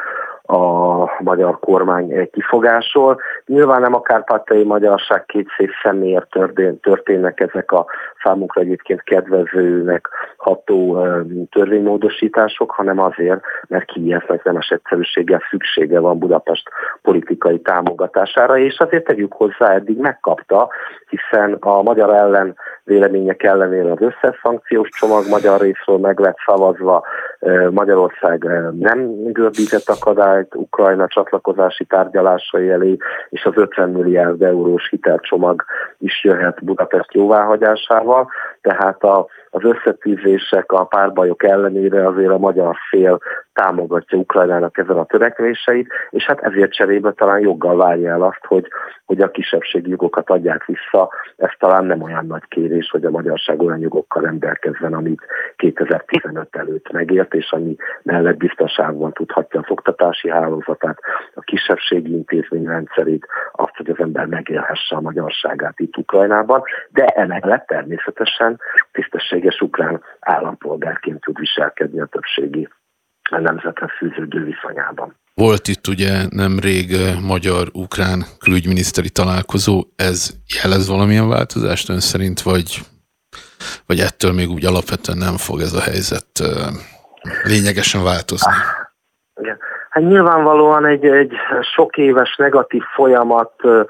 a magyar kormány kifogásol. Nyilván nem a kárpátai magyarság két szép személyért történnek ezek a számunkra egyébként kedvezőnek ható törvénymódosítások, hanem azért, mert Kijevnek nemes egyszerűséggel szüksége van Budapest politikai támogatására, és azért tegyük hozzá, eddig megkapta, hiszen a magyar ellen vélemények ellenére az összes szankciós csomag magyar részről meg lett szavazva, Magyarország nem görbített akadályt Ukrajna csatlakozási tárgyalásai elé, és az 50 milliárd eurós hitelcsomag is jöhet Budapest jóváhagyásával, tehát a, az összetűzések, a párbajok ellenére azért a magyar fél támogatja Ukrajnának ezen a törekvéseit, és hát ezért cserébe talán joggal várja el azt, hogy, hogy a kisebbségi jogokat adják vissza. Ez talán nem olyan nagy kérés, hogy a magyarság olyan jogokkal rendelkezzen, amit 2015 előtt megért, és ami mellett biztonságban tudhatja a oktatási hálózatát, a kisebbségi intézményrendszerét, azt, hogy az ember megélhesse a magyarságát itt Ukrajnában, de emellett természetesen tisztességes ukrán állampolgárként tud viselkedni a többségi nemzethez fűződő viszonyában. Volt itt ugye nemrég eh, magyar-ukrán külügyminiszteri találkozó, ez jelez valamilyen változást ön szerint, vagy, vagy ettől még úgy alapvetően nem fog ez a helyzet eh, lényegesen változni? Igen. Hát nyilvánvalóan egy, egy sok éves negatív folyamat eh,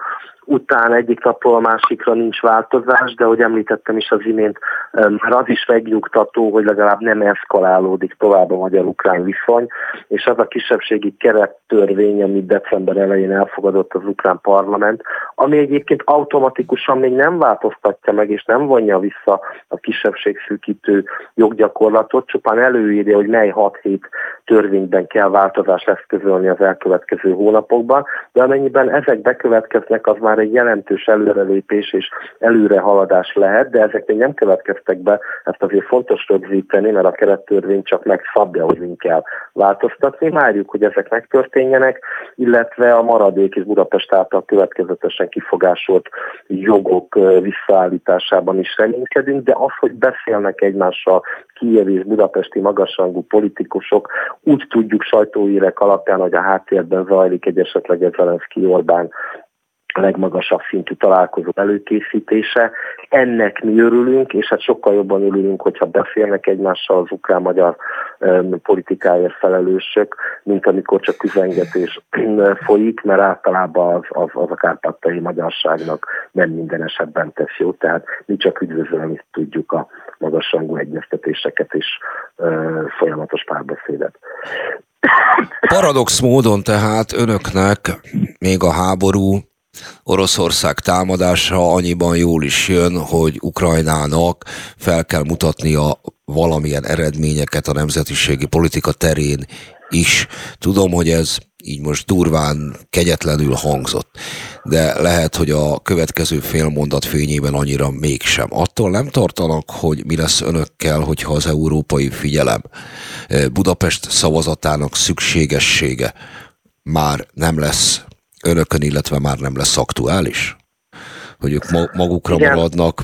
után egyik napról a másikra nincs változás, de ahogy említettem is az imént, már az is megnyugtató, hogy legalább nem eszkalálódik tovább a magyar-ukrán viszony, és az a kisebbségi kerettörvény, amit december elején elfogadott az ukrán parlament, ami egyébként automatikusan még nem változtatja meg, és nem vonja vissza a kisebbségszűkítő joggyakorlatot, csupán előírja, hogy mely 6 hét törvényben kell változást eszközölni az elkövetkező hónapokban, de amennyiben ezek bekövetkeznek, az már egy jelentős előrelépés és előrehaladás lehet, de ezek még nem következtek be, ezt azért fontos rögzíteni, mert a kerettörvény csak megszabja, hogy mind kell változtatni. Várjuk, hogy ezek megtörténjenek, illetve a maradék és Budapest által következetesen kifogásolt jogok visszaállításában is reménykedünk, de az, hogy beszélnek egymással Kijev és budapesti magasrangú politikusok, úgy tudjuk sajtóírek alapján, hogy a háttérben zajlik egy esetleges Zelenszky Orbán legmagasabb szintű találkozó előkészítése. Ennek mi örülünk, és hát sokkal jobban örülünk, hogyha beszélnek egymással az ukrán-magyar politikáért felelősök, mint amikor csak üzengetés folyik, mert általában az, az, az a kárpátai magyarságnak nem minden esetben tesz jó, tehát mi csak üdvözölni tudjuk a magasrangú egyeztetéseket és ö, folyamatos párbeszédet. Paradox módon tehát önöknek még a háború Oroszország támadása annyiban jól is jön, hogy Ukrajnának fel kell mutatnia valamilyen eredményeket a nemzetiségi politika terén is. Tudom, hogy ez így most durván, kegyetlenül hangzott, de lehet, hogy a következő fél mondat fényében annyira mégsem. Attól nem tartanak, hogy mi lesz önökkel, hogyha az európai figyelem eh, Budapest szavazatának szükségessége már nem lesz önökön, illetve már nem lesz aktuális? Hogy ők magukra Igen. maradnak,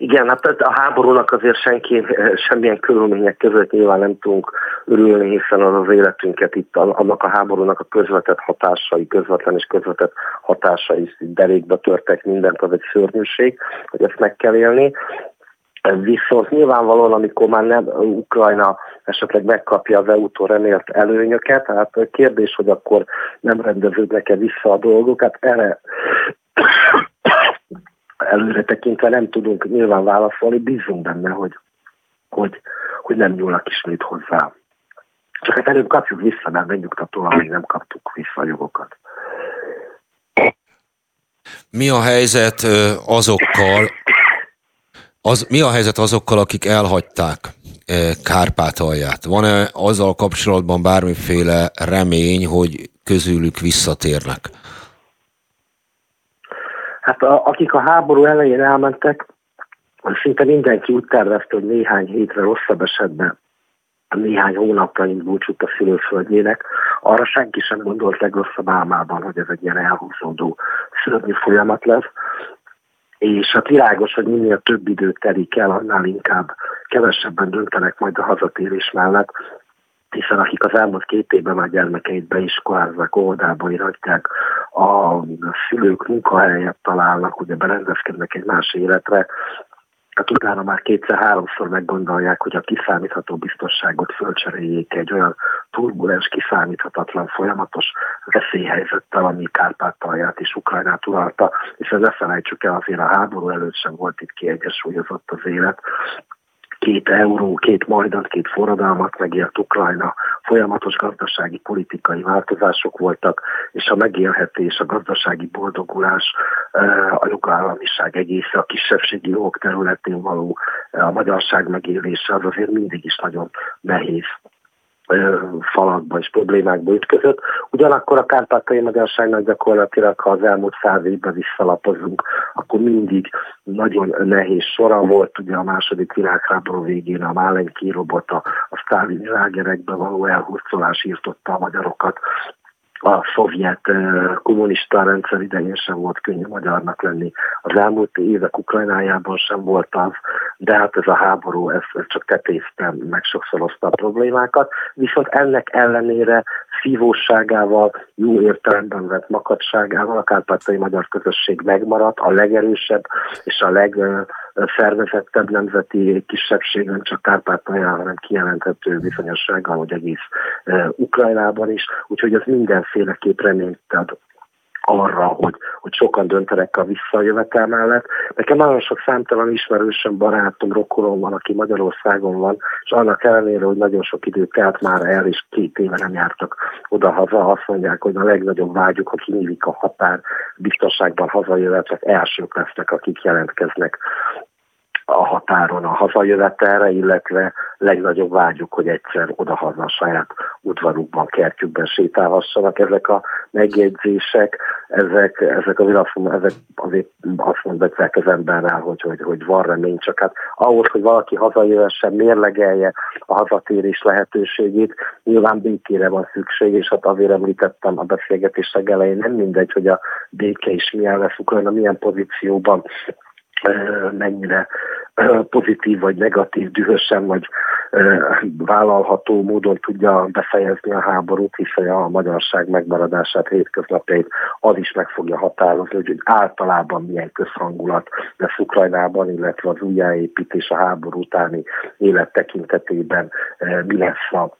igen, hát a háborúnak azért senki eh, semmilyen körülmények között nyilván nem tudunk örülni, hiszen az az életünket itt annak a háborúnak a közvetett hatásai, közvetlen és közvetett hatásai derékbe törtek mindent, az egy szörnyűség, hogy ezt meg kell élni. Viszont nyilvánvalóan, amikor már nem Ukrajna esetleg megkapja az EU-tól remélt előnyöket, tehát kérdés, hogy akkor nem rendeződnek-e vissza a dolgok, hát erre előre tekintve nem tudunk nyilván válaszolni, bízunk benne, hogy, hogy, hogy nem nyúlnak ismét hozzá. Csak hát előbb kapjuk vissza, mert megnyugtató, amíg nem kaptuk vissza a jogokat. Mi a helyzet azokkal, az, mi a helyzet azokkal, akik elhagyták Kárpátalját? Van-e azzal kapcsolatban bármiféle remény, hogy közülük visszatérnek? Hát a, akik a háború elején elmentek, szinte mindenki úgy tervezte, hogy néhány hétre rosszabb esetben néhány hónapra búcsút a szülőföldjének. Arra senki sem gondolt legrosszabb álmában, hogy ez egy ilyen elhúzódó szörnyű folyamat lesz. És hát világos, hogy minél több időt telik el, annál inkább kevesebben döntenek majd a hazatérés mellett, hiszen akik az elmúlt két évben már gyermekeit beiskolázzák, óvodába iratják, a szülők munkahelyet találnak, ugye berendezkednek egy más életre, hát utána már kétszer-háromszor meggondolják, hogy a kiszámítható biztonságot fölcseréljék egy olyan turbulens, kiszámíthatatlan, folyamatos veszélyhelyzettel, ami Kárpátalját és Ukrajnát uralta, és ezt ne felejtsük el, azért a háború előtt sem volt itt kiegyensúlyozott az élet, két euró, két majdat, két forradalmat megélt Ukrajna, folyamatos gazdasági, politikai változások voltak, és a megélhetés, a gazdasági boldogulás, a jogállamiság egésze, a kisebbségi jogok területén való a magyarság megélése az azért mindig is nagyon nehéz falakba és problémákba ütközött. Ugyanakkor a kárpátai magyarságnak gyakorlatilag, ha az elmúlt száz évben visszalapozunk, akkor mindig nagyon nehéz sora volt. Ugye a második világháború végén a Málenki robota, a sztálini lágerekbe való elhurcolás írtotta a magyarokat a szovjet kommunista rendszer idején sem volt könnyű magyarnak lenni. Az elmúlt évek Ukrajnájában sem volt az, de hát ez a háború, ez, ez csak tetézte, meg sokszorozta a problémákat. Viszont ennek ellenére szívóságával, jó értelemben vett makadságával a kárpátai magyar közösség megmaradt, a legerősebb és a legszervezettebb nemzeti kisebbség, nem csak Kárpátalján, hanem kijelenthető bizonyossággal, hogy egész Ukrajnában is. Úgyhogy ez mindenféleképp reményt ad arra, hogy, hogy sokan döntenek a visszajövetel mellett. Nekem nagyon sok számtalan ismerősöm, barátom, rokonom van, aki Magyarországon van, és annak ellenére, hogy nagyon sok idő telt már el, és két éve nem jártak oda-haza, azt mondják, hogy a legnagyobb vágyuk, ha kinyílik a határ, biztonságban hazajövetek, elsők lesznek, akik jelentkeznek a határon a hazajövetelre, illetve legnagyobb vágyuk, hogy egyszer odahaza a saját udvarukban, kertjükben sétálhassanak. Ezek a megjegyzések, ezek, ezek azért azt, ezek azért azt mondják az emberrel, hogy, hogy, hogy van remény, csak hát ahhoz, hogy valaki hazajöhessen, mérlegelje a hazatérés lehetőségét, nyilván békére van szükség, és hát azért említettem a beszélgetések elején, nem mindegy, hogy a béke is milyen lesz, Ukrajna milyen pozícióban mennyire pozitív vagy negatív, dühösen vagy vállalható módon tudja befejezni a háborút, hiszen a magyarság megmaradását, hétköznapjait az is meg fogja határozni, hogy általában milyen közhangulat lesz Ukrajnában, illetve az újjáépítés a háború utáni élet tekintetében mi lesz a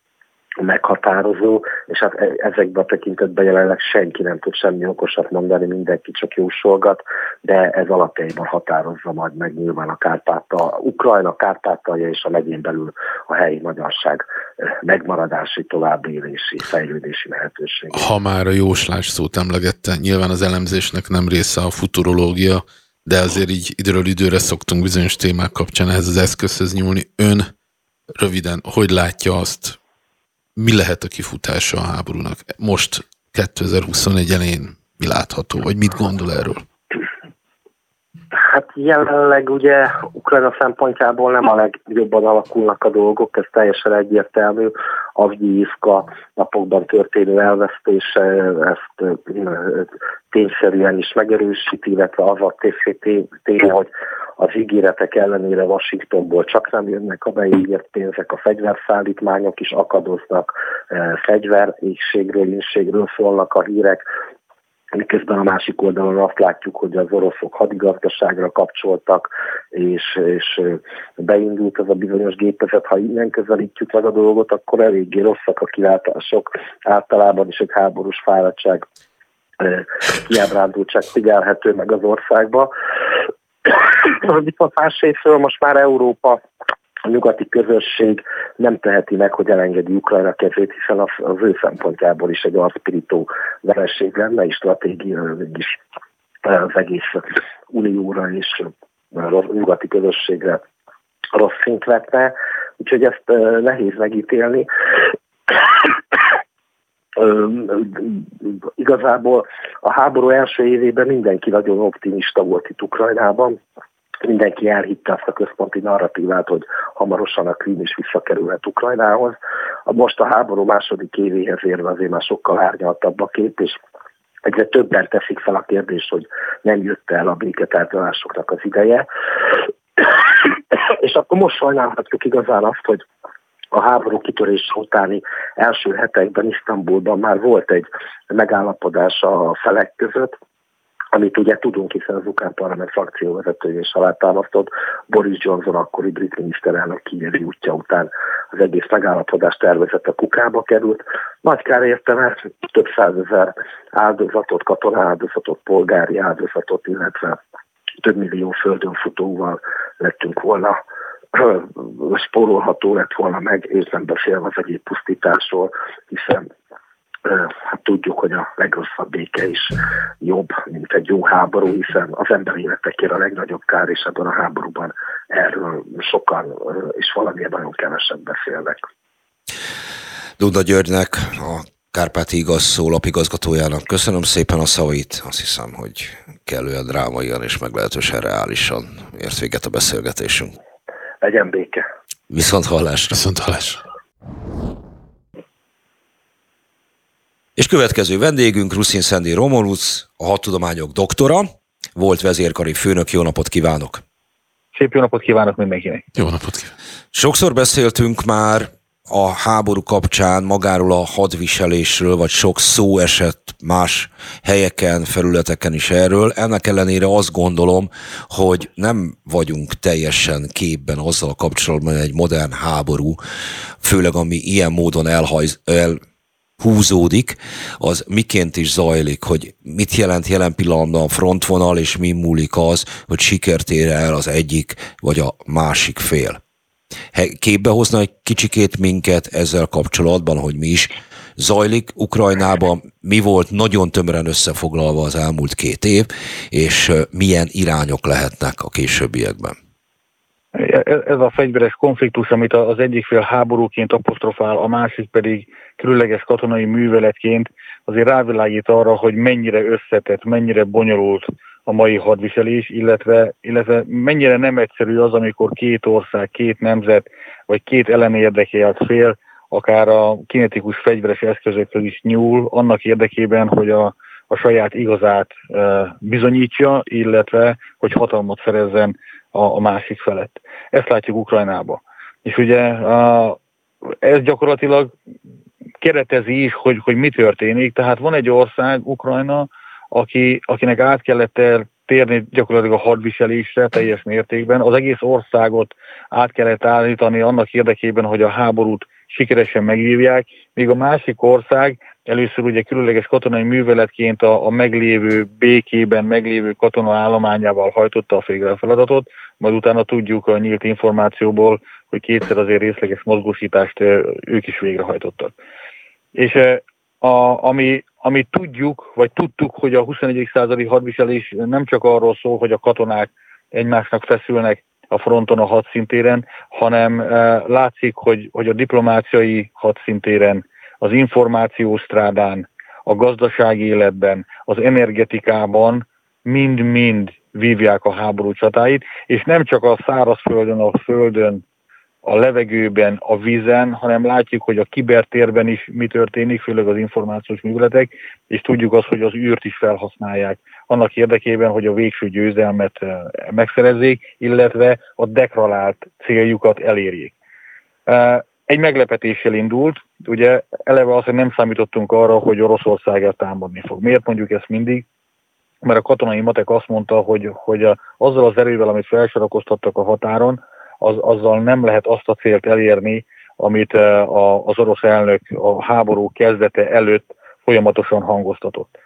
meghatározó, és hát e- ezekben a tekintetben jelenleg senki nem tud semmi okosat mondani, mindenki csak jósolgat, de ez alapjaiban határozza majd meg nyilván a Kárpáta, Ukrajna, Kárpátalja és a megyén belül a helyi magyarság megmaradási, továbbélési, fejlődési lehetőség. Ha már a jóslás szót emlegette, nyilván az elemzésnek nem része a futurológia, de azért így időről időre szoktunk bizonyos témák kapcsán ehhez az eszközhöz nyúlni. Ön röviden, hogy látja azt, mi lehet a kifutása a háborúnak? Most 2021 elején mi látható, vagy mit gondol erről? Hát jelenleg ugye Ukrajna szempontjából nem a legjobban alakulnak a dolgok, ez teljesen egyértelmű. Avgyívka napokban történő elvesztése ezt tényszerűen is megerősíti, illetve az a tény, hogy az ígéretek ellenére Washingtonból csak nem jönnek a beígért pénzek, a fegyverszállítmányok is akadoznak, fegyverégségről, inségről szólnak a hírek, miközben a másik oldalon azt látjuk, hogy az oroszok hadigazdaságra kapcsoltak, és, és beindult ez a bizonyos gépezet. Ha innen közelítjük meg a dolgot, akkor eléggé rosszak a kilátások. Általában is egy háborús fáradtság kiábrándultság figyelhető meg az országba. Viszont másrésztről most már Európa a nyugati közösség nem teheti meg, hogy elengedi Ukrajna kezét, hiszen az, az ő szempontjából is egy arcpirító vereség lenne, és stratégia is az egész unióra és a nyugati közösségre rossz szint vetne, úgyhogy ezt nehéz megítélni. Igazából a háború első évében mindenki nagyon optimista volt itt Ukrajnában, mindenki elhitte azt a központi narratívát, hogy hamarosan a Krím is visszakerülhet Ukrajnához. Most a háború második évéhez érve azért már sokkal árnyaltabb a kép, és egyre többen teszik fel a kérdést, hogy nem jött el a béketárgyalásoknak az ideje. és akkor most sajnálhatjuk igazán azt, hogy a háború kitörése utáni első hetekben Isztambulban már volt egy megállapodás a felek között, amit ugye tudunk, hiszen az ukrán parlament frakcióvezetője is alátámasztott, Boris Johnson akkori brit miniszterelnök kiéri útja után az egész megállapodás tervezete kukába került. Nagy kár érte, mert több százezer áldozatot, katona áldozatot, polgári áldozatot, illetve több millió földön futóval lettünk volna spórolható lett volna meg, és nem beszélve az egyéb pusztításról, hiszen hát tudjuk, hogy a legrosszabb béke is jobb, mint egy jó háború, hiszen az ember életekért a legnagyobb kár, és ebben a háborúban erről sokan és valamiért nagyon kevesebb beszélnek. Duda Györgynek, a Kárpáti Igaz Szó lapigazgatójának köszönöm szépen a szavait. Azt hiszem, hogy kellően drámaian és meglehetősen reálisan ért véget a beszélgetésünk. Legyen béke. Viszont hallásra. Viszont hallásra. És következő vendégünk Ruszin Szendi Romolusz, a hadtudományok doktora, volt vezérkari főnök. Jó napot kívánok! Szép jó napot kívánok mindenkinek! Jó napot kívánok! Sokszor beszéltünk már a háború kapcsán magáról a hadviselésről, vagy sok szó esett más helyeken, felületeken is erről. Ennek ellenére azt gondolom, hogy nem vagyunk teljesen képben azzal kapcsolatban, hogy egy modern háború, főleg ami ilyen módon elhajz, el, húzódik, az miként is zajlik, hogy mit jelent jelen pillanatban a frontvonal, és mi múlik az, hogy sikert ér el az egyik vagy a másik fél. Képbe hozna egy kicsikét minket ezzel kapcsolatban, hogy mi is zajlik Ukrajnában, mi volt nagyon tömören összefoglalva az elmúlt két év, és milyen irányok lehetnek a későbbiekben. Ez a fegyveres konfliktus, amit az egyik fél háborúként apostrofál, a másik pedig különleges katonai műveletként, azért rávilágít arra, hogy mennyire összetett, mennyire bonyolult a mai hadviselés, illetve, illetve mennyire nem egyszerű az, amikor két ország, két nemzet, vagy két ellen érdekelt fél, akár a kinetikus fegyveres eszközökkel is nyúl, annak érdekében, hogy a, a saját igazát e, bizonyítja, illetve hogy hatalmat szerezzen a, a másik felett. Ezt látjuk Ukrajnába. És ugye a, ez gyakorlatilag keretezi is, hogy, hogy mi történik. Tehát van egy ország, Ukrajna, aki, akinek át kellett térni gyakorlatilag a hadviselésre teljes mértékben. Az egész országot át kellett állítani annak érdekében, hogy a háborút sikeresen megvívják, míg a másik ország először ugye különleges katonai műveletként a, a meglévő békében, meglévő katona állományával hajtotta a végre feladatot, majd utána tudjuk a nyílt információból, hogy kétszer azért részleges mozgósítást ők is végrehajtottak. És a, ami, ami tudjuk, vagy tudtuk, hogy a 21. századi hadviselés nem csak arról szól, hogy a katonák egymásnak feszülnek a fronton a hadszintéren, hanem látszik, hogy, hogy a diplomáciai hadszintéren, az információstrádán, a gazdasági életben, az energetikában mind-mind vívják a háború csatáit, és nem csak a szárazföldön, a földön a levegőben, a vízen, hanem látjuk, hogy a kibertérben is mi történik, főleg az információs műveletek, és tudjuk azt, hogy az űrt is felhasználják annak érdekében, hogy a végső győzelmet eh, megszerezzék, illetve a dekralált céljukat elérjék. Egy meglepetéssel indult, ugye eleve azt, hogy nem számítottunk arra, hogy Oroszország támadni fog. Miért mondjuk ezt mindig? Mert a katonai matek azt mondta, hogy, hogy azzal az erővel, amit felsorakoztattak a határon, az, azzal nem lehet azt a célt elérni, amit eh, az orosz elnök a háború kezdete előtt folyamatosan hangoztatott.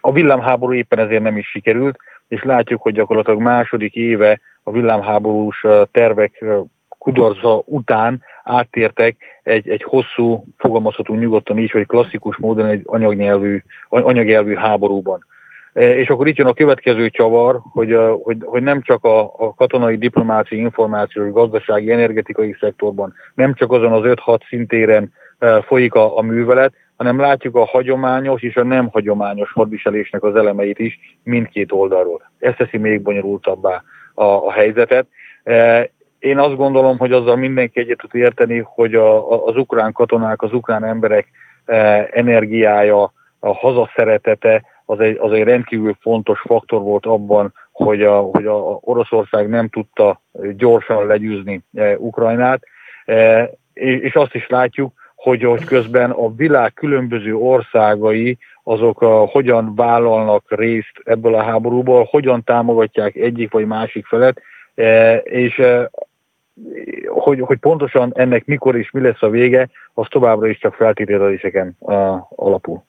A villámháború éppen ezért nem is sikerült, és látjuk, hogy gyakorlatilag második éve a villámháborús eh, tervek eh, kudarca után áttértek egy, egy hosszú, fogalmazhatunk nyugodtan is, vagy klasszikus módon egy anyagnyelvű, anyagnyelvű háborúban. E, és akkor itt jön a következő csavar, hogy, hogy, hogy nem csak a, a katonai diplomáciai, információs, gazdasági, energetikai szektorban, nem csak azon az 5-6 szintéren e, folyik a, a művelet, hanem látjuk a hagyományos és a nem hagyományos hadviselésnek az elemeit is mindkét oldalról. Ez teszi még bonyolultabbá a, a helyzetet. E, én azt gondolom, hogy azzal mindenki egyet tud érteni, hogy a, a, az ukrán katonák, az ukrán emberek energiája, a hazaszeretete, az egy, az egy rendkívül fontos faktor volt abban, hogy a, hogy a Oroszország nem tudta gyorsan legyőzni e, Ukrajnát, e, és azt is látjuk, hogy, hogy közben a világ különböző országai azok a, hogyan vállalnak részt ebből a háborúból, hogyan támogatják egyik vagy másik felet, e, és hogy, hogy pontosan ennek mikor és mi lesz a vége, az továbbra is csak feltételezéseken alapul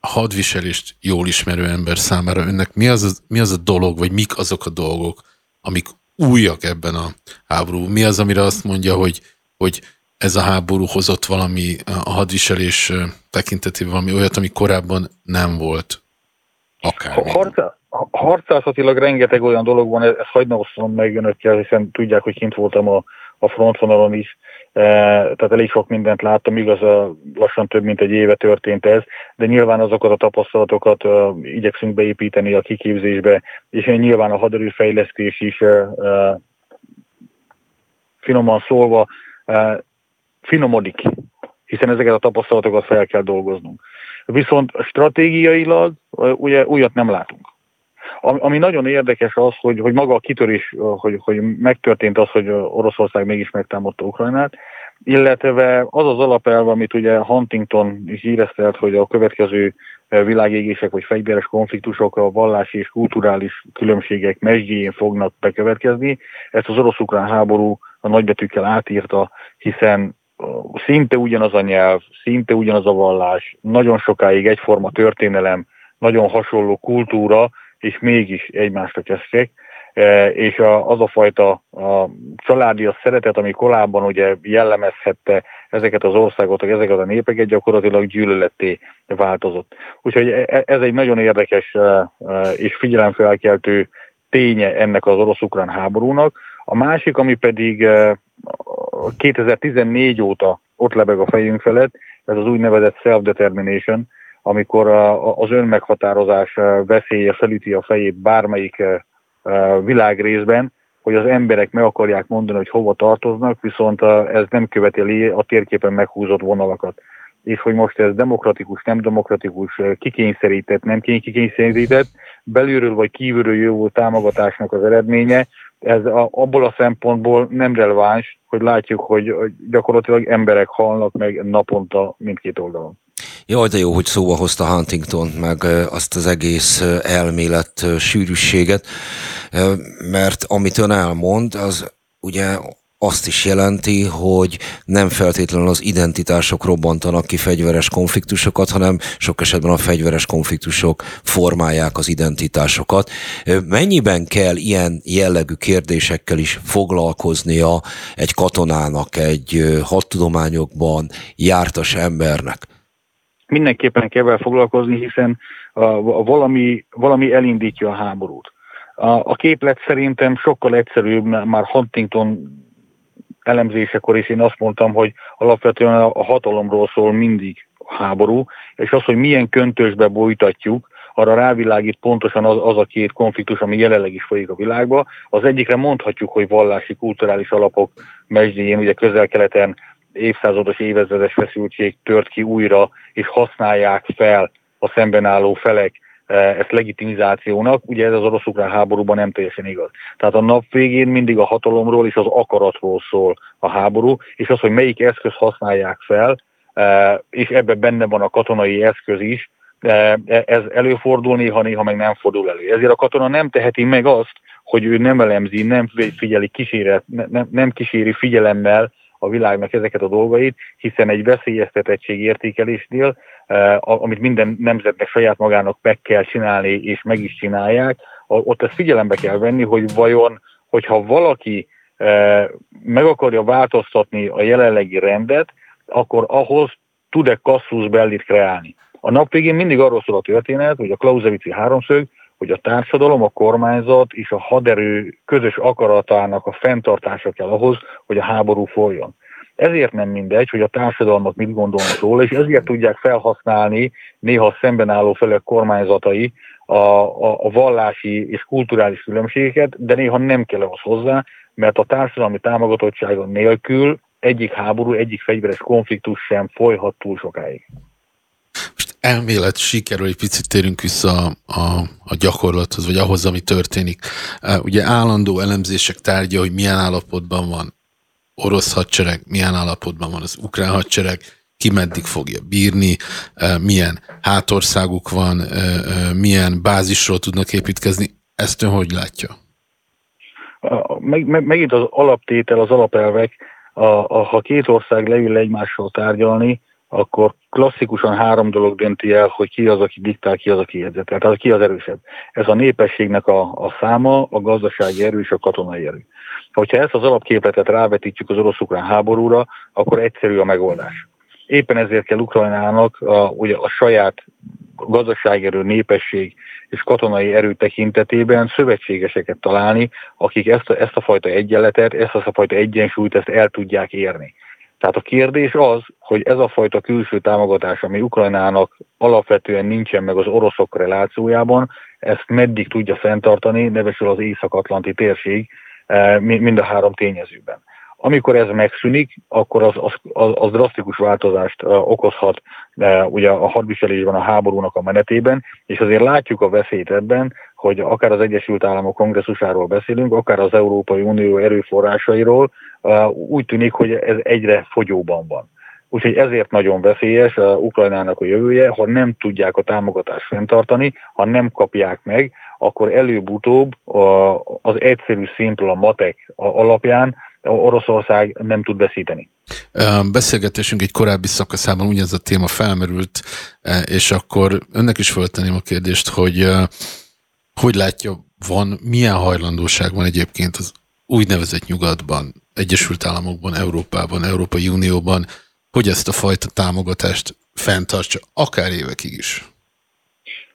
hadviselést jól ismerő ember számára önnek mi az, a, mi az a dolog, vagy mik azok a dolgok, amik újak ebben a háború? Mi az, amire azt mondja, hogy, hogy ez a háború hozott valami a hadviselés tekintetében valami olyat, ami korábban nem volt? Akár. Harca, harcászatilag rengeteg olyan dolog van, ezt hagyd osztom meg önökkel, hiszen tudják, hogy kint voltam a, a frontvonalon is, E, tehát elég sok mindent láttam, igaz, lassan több mint egy éve történt ez, de nyilván azokat a tapasztalatokat igyekszünk beépíteni a kiképzésbe, és nyilván a haderőfejlesztés is finoman szólva finomodik, hiszen ezeket a tapasztalatokat fel kell dolgoznunk. Viszont stratégiailag ugye újat nem látunk. Ami nagyon érdekes az, hogy, hogy maga a kitörés, hogy, hogy megtörtént az, hogy Oroszország mégis megtámadta Ukrajnát, illetve az az alapelv, amit ugye Huntington is híreztelt, hogy a következő világégések vagy fegyveres konfliktusok a vallási és kulturális különbségek mesdjén fognak bekövetkezni. Ezt az orosz-ukrán háború a nagybetűkkel átírta, hiszen szinte ugyanaz a nyelv, szinte ugyanaz a vallás, nagyon sokáig egyforma történelem, nagyon hasonló kultúra, és mégis egymásra kezdtek, e, és az a fajta a családi a szeretet, ami korábban ugye jellemezhette ezeket az országokat, ezeket a népeket, gyakorlatilag gyűlöletté változott. Úgyhogy e, e, ez egy nagyon érdekes és figyelemfelkeltő ténye ennek az orosz-ukrán háborúnak. A másik, ami pedig 2014 óta ott lebeg a fejünk felett, ez az úgynevezett self-determination, amikor az önmeghatározás veszélye felüti a fejét bármelyik világrészben, hogy az emberek meg akarják mondani, hogy hova tartoznak, viszont ez nem követeli a térképen meghúzott vonalakat. És hogy most ez demokratikus, nem demokratikus, kikényszerített, nem kikényszerített, belülről vagy kívülről jövő támogatásnak az eredménye, ez a, abból a szempontból nem releváns, hogy látjuk, hogy gyakorlatilag emberek halnak meg naponta mindkét oldalon. Jaj, de jó, hogy szóba hozta Huntington, meg azt az egész elmélet sűrűséget, mert amit ön elmond, az ugye azt is jelenti, hogy nem feltétlenül az identitások robbantanak ki fegyveres konfliktusokat, hanem sok esetben a fegyveres konfliktusok formálják az identitásokat. Mennyiben kell ilyen jellegű kérdésekkel is foglalkoznia egy katonának, egy hadtudományokban jártas embernek? Mindenképpen kell vele foglalkozni, hiszen a, a valami, valami elindítja a háborút. A, a képlet szerintem sokkal egyszerűbb, már Huntington elemzésekor is én azt mondtam, hogy alapvetően a hatalomról szól mindig a háború, és az, hogy milyen köntösbe bújtatjuk, arra rávilágít pontosan az, az a két konfliktus, ami jelenleg is folyik a világban. Az egyikre mondhatjuk, hogy vallási, kulturális alapok mesdjén, ugye közel-keleten évszázados, évezredes feszültség tört ki újra, és használják fel a szemben álló felek Eh, ezt legitimizációnak, ugye ez az orosz-ukrán háborúban nem teljesen igaz. Tehát a nap végén mindig a hatalomról és az akaratról szól a háború, és az, hogy melyik eszköz használják fel, eh, és ebben benne van a katonai eszköz is, eh, ez előfordul néha, néha meg nem fordul elő. Ezért a katona nem teheti meg azt, hogy ő nem elemzi, nem figyeli kíséret, nem, nem kíséri figyelemmel a világnak ezeket a dolgait, hiszen egy veszélyeztetettség értékelésnél, eh, amit minden nemzetnek saját magának meg kell csinálni, és meg is csinálják, ott ezt figyelembe kell venni, hogy vajon, hogyha valaki eh, meg akarja változtatni a jelenlegi rendet, akkor ahhoz tud-e kasszus bellit kreálni. A nap végén mindig arról szól a történet, hogy a Clausewitzi háromszög, hogy a társadalom, a kormányzat és a haderő közös akaratának a fenntartása kell ahhoz, hogy a háború folyjon. Ezért nem mindegy, hogy a társadalmak mit gondolnak róla, és ezért tudják felhasználni néha szemben álló felek kormányzatai a, a, a vallási és kulturális különbségeket, de néha nem kell az hozzá, mert a társadalmi támogatottsága nélkül egyik háború, egyik fegyveres konfliktus sem folyhat túl sokáig elmélet sikerül, egy picit térünk vissza a, a gyakorlathoz, vagy ahhoz, ami történik. Ugye állandó elemzések tárgya, hogy milyen állapotban van orosz hadsereg, milyen állapotban van az ukrán hadsereg, ki meddig fogja bírni, milyen hátországuk van, milyen bázisról tudnak építkezni. Ezt ön hogy látja? Meg, meg, megint az alaptétel, az alapelvek, a, a, ha két ország leül egymással tárgyalni, akkor klasszikusan három dolog dönti el, hogy ki az, aki diktál, ki az, aki jegyzetel. Tehát ki az erősebb. Ez a népességnek a, a száma, a gazdasági erő és a katonai erő. Hogyha ezt az alapképletet rávetítjük az orosz-ukrán háborúra, akkor egyszerű a megoldás. Éppen ezért kell Ukrajnának a, ugye a saját gazdaságerő, népesség és katonai erő tekintetében szövetségeseket találni, akik ezt a, ezt a fajta egyenletet, ezt a fajta egyensúlyt ezt el tudják érni. Tehát a kérdés az, hogy ez a fajta külső támogatás, ami Ukrajnának alapvetően nincsen meg az oroszok relációjában, ezt meddig tudja fenntartani, nevesül az Észak-Atlanti térség, eh, mind a három tényezőben. Amikor ez megszűnik, akkor az, az, az, drasztikus változást uh, okozhat uh, ugye a hadviselésben, a háborúnak a menetében, és azért látjuk a veszélyt ebben, hogy akár az Egyesült Államok kongresszusáról beszélünk, akár az Európai Unió erőforrásairól, úgy tűnik, hogy ez egyre fogyóban van. Úgyhogy ezért nagyon veszélyes a Ukrajnának a jövője, ha nem tudják a támogatást fenntartani, ha nem kapják meg, akkor előbb-utóbb az egyszerű szimpla matek alapján Oroszország nem tud veszíteni. Beszélgetésünk egy korábbi szakaszában ugyanez a téma felmerült, és akkor önnek is föltenném a kérdést, hogy hogy látja, van, milyen hajlandóság van egyébként az úgynevezett nyugatban, Egyesült Államokban, Európában, Európai Unióban, hogy ezt a fajta támogatást fenntartsa, akár évekig is?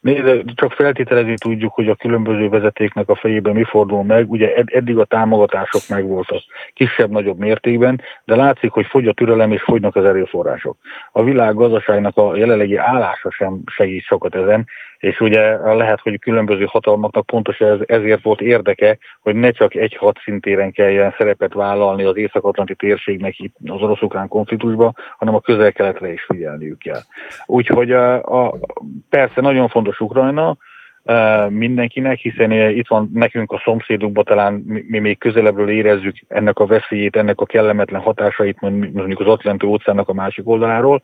Nézd, csak feltételezni tudjuk, hogy a különböző vezetéknek a fejében mi fordul meg. Ugye eddig a támogatások megvoltak kisebb-nagyobb mértékben, de látszik, hogy fogy a türelem és fogynak az erőforrások. A világ gazdaságnak a jelenlegi állása sem segít sokat ezen, és ugye lehet, hogy különböző hatalmaknak pontosan ez, ezért volt érdeke, hogy ne csak egy hadszintéren kelljen szerepet vállalni az Észak-Atlanti térségnek itt az orosz-ukrán konfliktusban, hanem a közel-keletre is figyelniük kell. Úgyhogy a, a, persze nagyon fontos Ukrajna, mindenkinek, hiszen itt van nekünk a szomszédunkban, talán mi még közelebbről érezzük ennek a veszélyét, ennek a kellemetlen hatásait mondjuk az Atlanti óceánnak a másik oldaláról,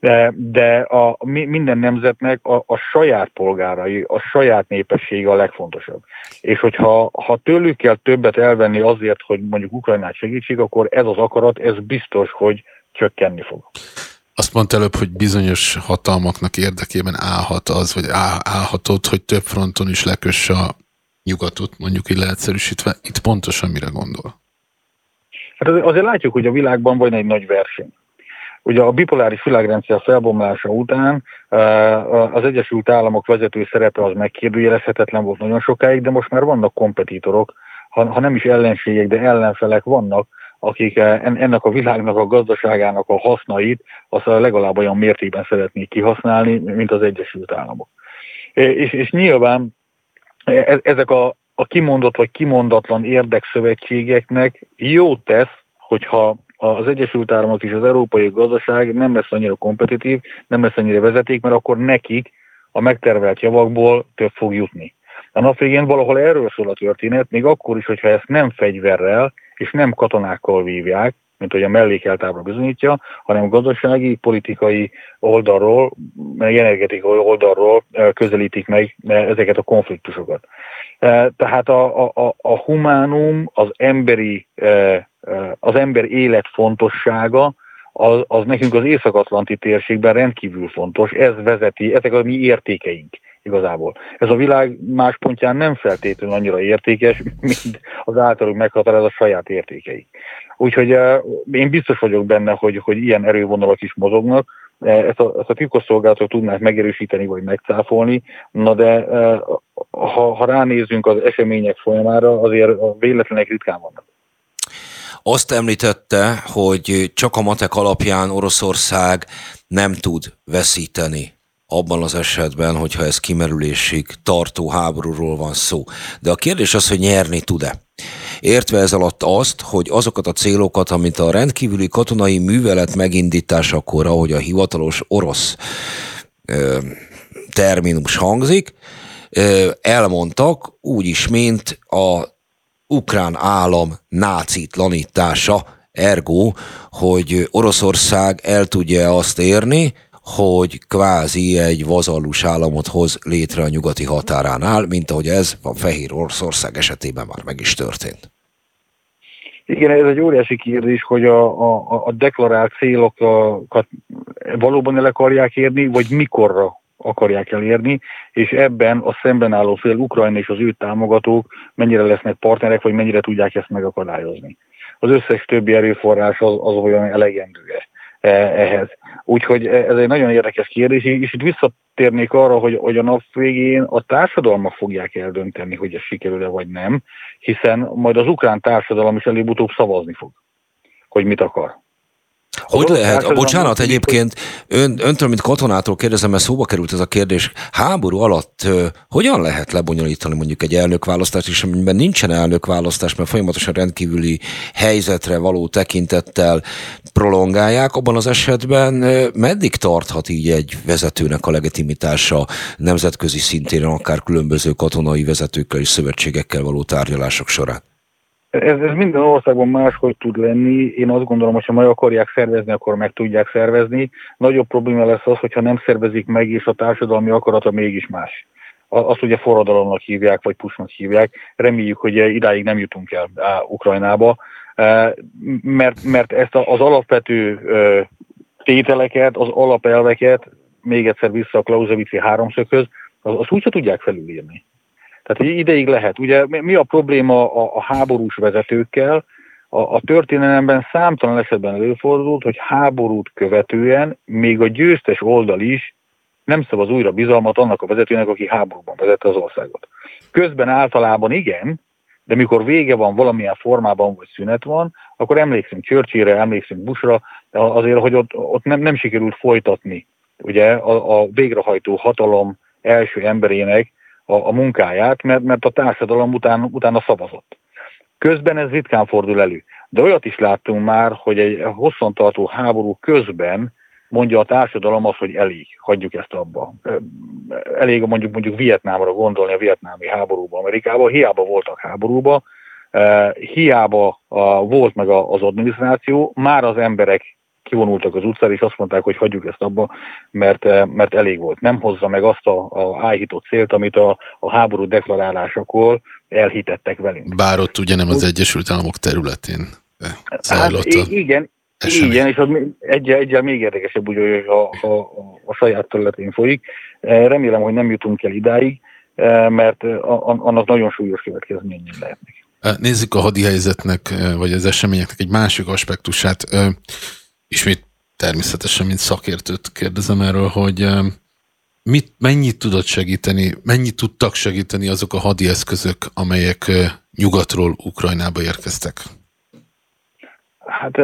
de, de a, minden nemzetnek a, a saját polgárai, a saját népessége a legfontosabb. És hogyha ha tőlük kell többet elvenni azért, hogy mondjuk Ukrajnát segítség, akkor ez az akarat, ez biztos, hogy csökkenni fog. Azt mondta előbb, hogy bizonyos hatalmaknak érdekében állhat az, vagy állhatott, hogy több fronton is lekösse a nyugatot, mondjuk így leegyszerűsítve. Itt pontosan mire gondol? Hát azért látjuk, hogy a világban van egy nagy verseny. Ugye a bipoláris világrendszer felbomlása után eh, az Egyesült Államok vezető szerepe az megkérdőjelezhetetlen volt nagyon sokáig, de most már vannak kompetitorok, ha, ha nem is ellenségek, de ellenfelek vannak, akik eh, ennek a világnak, a gazdaságának a hasznait azt legalább olyan mértékben szeretnék kihasználni, mint az Egyesült Államok. És, és nyilván e, ezek a, a kimondott vagy kimondatlan érdekszövetségeknek jó tesz, hogyha az Egyesült Államok és az európai gazdaság nem lesz annyira kompetitív, nem lesz annyira vezeték, mert akkor nekik a megtervelt javakból több fog jutni. A nap végén valahol erről szól a történet, még akkor is, hogyha ezt nem fegyverrel és nem katonákkal vívják, mint hogy a mellékeltábla bizonyítja, hanem gazdasági, politikai oldalról, meg energetikai oldalról közelítik meg ezeket a konfliktusokat. Tehát a, a, a humánum, az emberi, az ember élet fontossága, az, az nekünk az Észak-Atlanti térségben rendkívül fontos, ez vezeti, ezek a mi értékeink igazából. Ez a világ más pontján nem feltétlenül annyira értékes, mint az általuk meghatározott saját értékei. Úgyhogy én biztos vagyok benne, hogy, hogy ilyen erővonalak is mozognak, ezt a, ezt a titkosszolgálatok tudnák megerősíteni vagy megcáfolni, na de ha, ha ránézünk az események folyamára, azért a véletlenek ritkán vannak. Azt említette, hogy csak a matek alapján Oroszország nem tud veszíteni abban az esetben, hogyha ez kimerülésig tartó háborúról van szó. De a kérdés az, hogy nyerni tud-e. Értve ez alatt azt, hogy azokat a célokat, amit a rendkívüli katonai művelet megindításakor, ahogy a hivatalos orosz ö, terminus hangzik, ö, elmondtak, úgyis, mint a ukrán állam nácitlanítása, ergo, hogy Oroszország el tudja azt érni, hogy kvázi egy vazallus államot hoz létre a nyugati határánál, mint ahogy ez a Fehér Oroszország esetében már meg is történt. Igen, ez egy óriási kérdés, hogy a, a, a deklarált célokat valóban el akarják érni, vagy mikorra akarják elérni, és ebben a szemben álló fél Ukrajna és az ő támogatók mennyire lesznek partnerek, vagy mennyire tudják ezt megakadályozni. Az összes többi erőforrás az, az olyan elegendő ehhez. Úgyhogy ez egy nagyon érdekes kérdés, és itt visszatérnék arra, hogy, hogy a nap végén a társadalmak fogják eldönteni, hogy ez sikerül-e vagy nem, hiszen majd az ukrán társadalom is előbb-utóbb szavazni fog, hogy mit akar. Hogy lehet? A bocsánat, egyébként ön, öntől, mint katonától kérdezem, mert szóba került ez a kérdés. Háború alatt hogyan lehet lebonyolítani mondjuk egy elnökválasztást, és amiben nincsen elnökválasztás, mert folyamatosan rendkívüli helyzetre való tekintettel prolongálják, abban az esetben meddig tarthat így egy vezetőnek a legitimitása nemzetközi szintén, akár különböző katonai vezetőkkel és szövetségekkel való tárgyalások során? Ez, ez minden országban máshogy tud lenni. Én azt gondolom, hogy ha meg akarják szervezni, akkor meg tudják szervezni. Nagyobb probléma lesz az, hogyha nem szervezik meg, és a társadalmi akarata mégis más. Azt ugye forradalomnak hívják, vagy pusznak hívják. Reméljük, hogy idáig nem jutunk el Ukrajnába, mert, mert ezt az alapvető tételeket, az alapelveket, még egyszer vissza a Clausewitz háromszöghöz, azt úgy tudják felülírni. Tehát ideig lehet. Ugye mi a probléma a, a háborús vezetőkkel? A, a történelemben számtalan esetben előfordult, hogy háborút követően még a győztes oldal is nem szavaz újra bizalmat annak a vezetőnek, aki háborúban vezette az országot. Közben általában igen, de mikor vége van valamilyen formában, vagy szünet van, akkor emlékszünk Churchillre, emlékszünk Bushra, de azért, hogy ott, ott nem, nem sikerült folytatni ugye, a, a végrehajtó hatalom első emberének a, a munkáját, mert, mert a társadalom után, utána szavazott. Közben ez ritkán fordul elő. De olyat is láttunk már, hogy egy hosszantartó háború közben mondja a társadalom azt, hogy elég, hagyjuk ezt abba. Elég mondjuk mondjuk Vietnámra gondolni a vietnámi háborúba Amerikában, hiába voltak háborúba, hiába volt meg az adminisztráció, már az emberek kivonultak az utcára, és azt mondták, hogy hagyjuk ezt abba, mert, mert elég volt. Nem hozza meg azt a, a áhított célt, amit a, a háború deklarálásakor elhitettek velünk. Bár ott ugye nem az Egyesült Államok területén zajlott hát, igen, esemény. Igen, és az egyel, egyel még érdekesebb, úgy, hogy a, a, a saját területén folyik. Remélem, hogy nem jutunk el idáig, mert annak nagyon súlyos következményei lehetnek. Nézzük a hadi helyzetnek, vagy az eseményeknek egy másik aspektusát. Ismét természetesen, mint szakértőt kérdezem erről, hogy mit, mennyit tudott segíteni, mennyit tudtak segíteni azok a hadi eszközök, amelyek nyugatról Ukrajnába érkeztek? Hát,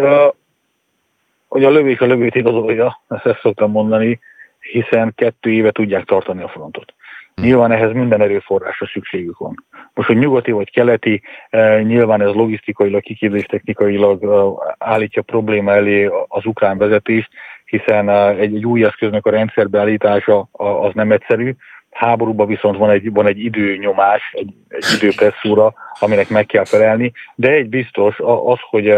hogy a lövés a lövét igazolja, ezt szoktam mondani, hiszen kettő éve tudják tartani a frontot. Nyilván ehhez minden erőforrásra szükségük van. Most, hogy nyugati vagy keleti, eh, nyilván ez logisztikailag, kiképzés technikailag eh, állítja probléma elé az ukrán vezetést, hiszen eh, egy, egy új eszköznek a rendszerbeállítása az nem egyszerű. Háborúban viszont van egy, van egy időnyomás, egy, egy időpresszúra, aminek meg kell felelni, de egy biztos az, hogy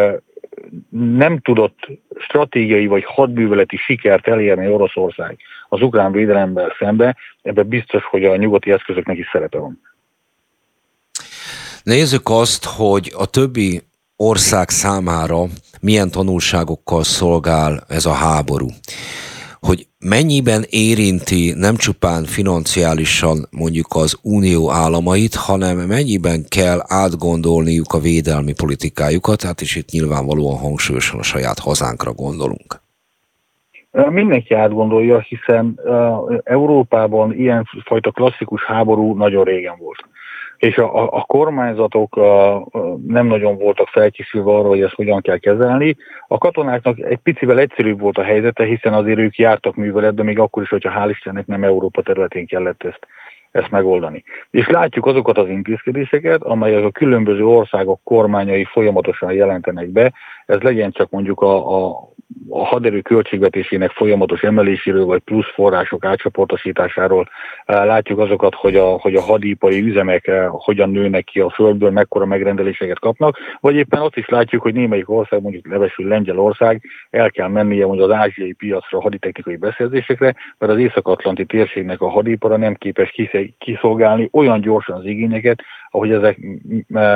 nem tudott stratégiai vagy hadműveleti sikert elérni Oroszország az ukrán védelemmel szembe, ebben biztos, hogy a nyugati eszközöknek is szerepe van. Nézzük azt, hogy a többi ország számára milyen tanulságokkal szolgál ez a háború hogy mennyiben érinti nem csupán financiálisan mondjuk az unió államait, hanem mennyiben kell átgondolniuk a védelmi politikájukat, hát is itt nyilvánvalóan hangsúlyosan a saját hazánkra gondolunk. Mindenki átgondolja, hiszen Európában ilyen fajta klasszikus háború nagyon régen volt és a, a, a kormányzatok a, nem nagyon voltak felkészülve arra, hogy ezt hogyan kell kezelni. A katonáknak egy picivel egyszerűbb volt a helyzete, hiszen azért ők jártak műveletbe, még akkor is, hogyha hál' Istennek nem Európa területén kellett ezt, ezt megoldani. És látjuk azokat az intézkedéseket, amelyek a különböző országok kormányai folyamatosan jelentenek be, ez legyen csak mondjuk a, a a haderő költségvetésének folyamatos emeléséről, vagy plusz források átcsoportosításáról látjuk azokat, hogy a, hogy a hadipari üzemek hogyan nőnek ki a földből, mekkora megrendeléseket kapnak, vagy éppen azt is látjuk, hogy némelyik ország, mondjuk levesül Lengyelország, el kell mennie mondjuk az ázsiai piacra haditechnikai beszerzésekre, mert az észak-atlanti térségnek a hadipara nem képes kiszolgálni olyan gyorsan az igényeket, ahogy ezek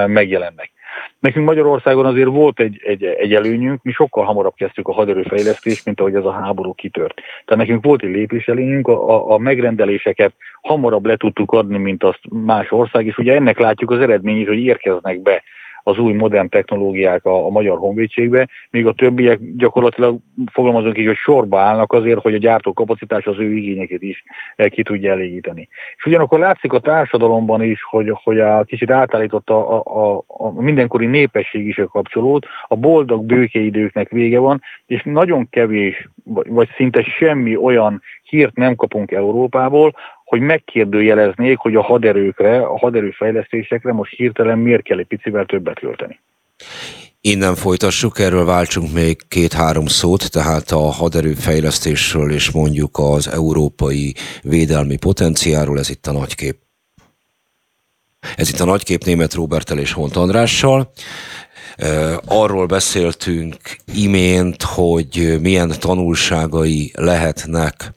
megjelennek. Nekünk Magyarországon azért volt egy, egy, egy előnyünk, mi sokkal hamarabb kezdtük a haderőfejlesztést, mint ahogy ez a háború kitört. Tehát nekünk volt egy lépés előnyünk, a, a megrendeléseket hamarabb le tudtuk adni, mint azt más ország, és ugye ennek látjuk az eredményét, hogy érkeznek be az új modern technológiák a, a magyar honvédségbe, míg a többiek gyakorlatilag fogalmazunk így, hogy sorba állnak azért, hogy a gyártókapacitás az ő igényeket is eh, ki tudja elégíteni. És ugyanakkor látszik a társadalomban is, hogy, hogy a kicsit átállított a, a, a, mindenkori népesség is a kapcsolód, a boldog bőkeidőknek vége van, és nagyon kevés, vagy szinte semmi olyan hírt nem kapunk Európából, hogy megkérdőjeleznék, hogy a haderőkre, a haderőfejlesztésekre most hirtelen miért kell egy picivel többet költeni. Innen folytassuk, erről váltsunk még két-három szót, tehát a haderőfejlesztésről és mondjuk az európai védelmi potenciáról, ez itt a nagykép. Ez itt a nagykép német Robertel és Hont Andrással. Arról beszéltünk imént, hogy milyen tanulságai lehetnek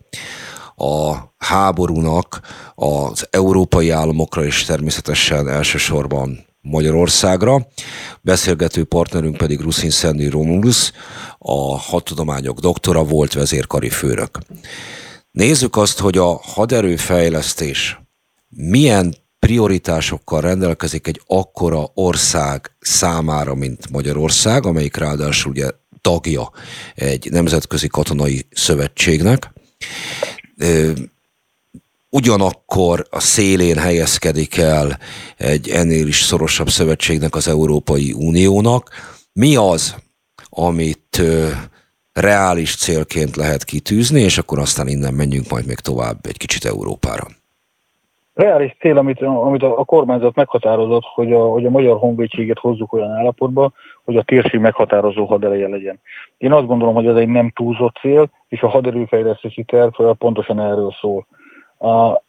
a háborúnak az európai államokra és természetesen elsősorban Magyarországra. Beszélgető partnerünk pedig Ruszin Szendi Romulus, a hadtudományok doktora, volt vezérkari főnök. Nézzük azt, hogy a haderőfejlesztés milyen prioritásokkal rendelkezik egy akkora ország számára, mint Magyarország, amelyik ráadásul ugye tagja egy nemzetközi katonai szövetségnek ugyanakkor a szélén helyezkedik el egy ennél is szorosabb szövetségnek, az Európai Uniónak. Mi az, amit reális célként lehet kitűzni, és akkor aztán innen menjünk majd még tovább egy kicsit Európára. Reális cél, amit, amit a, a kormányzat meghatározott, hogy a, hogy a magyar honvédséget hozzuk olyan állapotba, hogy a térség meghatározó hadereje legyen. Én azt gondolom, hogy ez egy nem túlzott cél, és a haderőfejlesztési terv pontosan erről szól. A,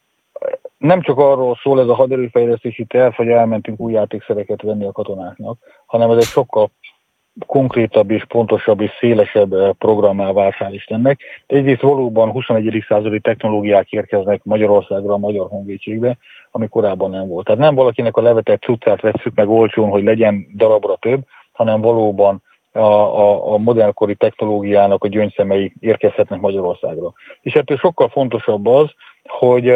nem csak arról szól ez a haderőfejlesztési terv, hogy elmentünk új játékszereket venni a katonáknak, hanem ez egy sokkal konkrétabb és pontosabb és szélesebb programmá vált, hál' Istennek. Egyrészt valóban 21. századi technológiák érkeznek Magyarországra, a Magyar Honvédségbe, ami korábban nem volt. Tehát nem valakinek a levetett cuccát veszük meg olcsón, hogy legyen darabra több, hanem valóban a, a, a modernkori technológiának a gyöngyszemei érkezhetnek Magyarországra. És ettől sokkal fontosabb az, hogy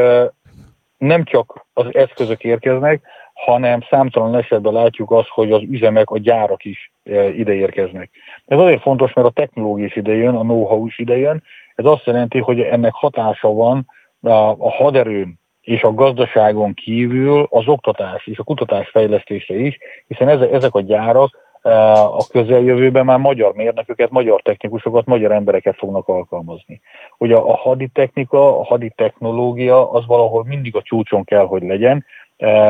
nem csak az eszközök érkeznek, hanem számtalan esetben látjuk azt, hogy az üzemek, a gyárak is ide érkeznek. Ez azért fontos, mert a technológia is idejön, a know-how is idejön. Ez azt jelenti, hogy ennek hatása van a, haderőn és a gazdaságon kívül az oktatás és a kutatás fejlesztése is, hiszen ezek a gyárak a közeljövőben már magyar mérnököket, magyar technikusokat, magyar embereket fognak alkalmazni. Ugye a haditechnika, a haditechnológia az valahol mindig a csúcson kell, hogy legyen.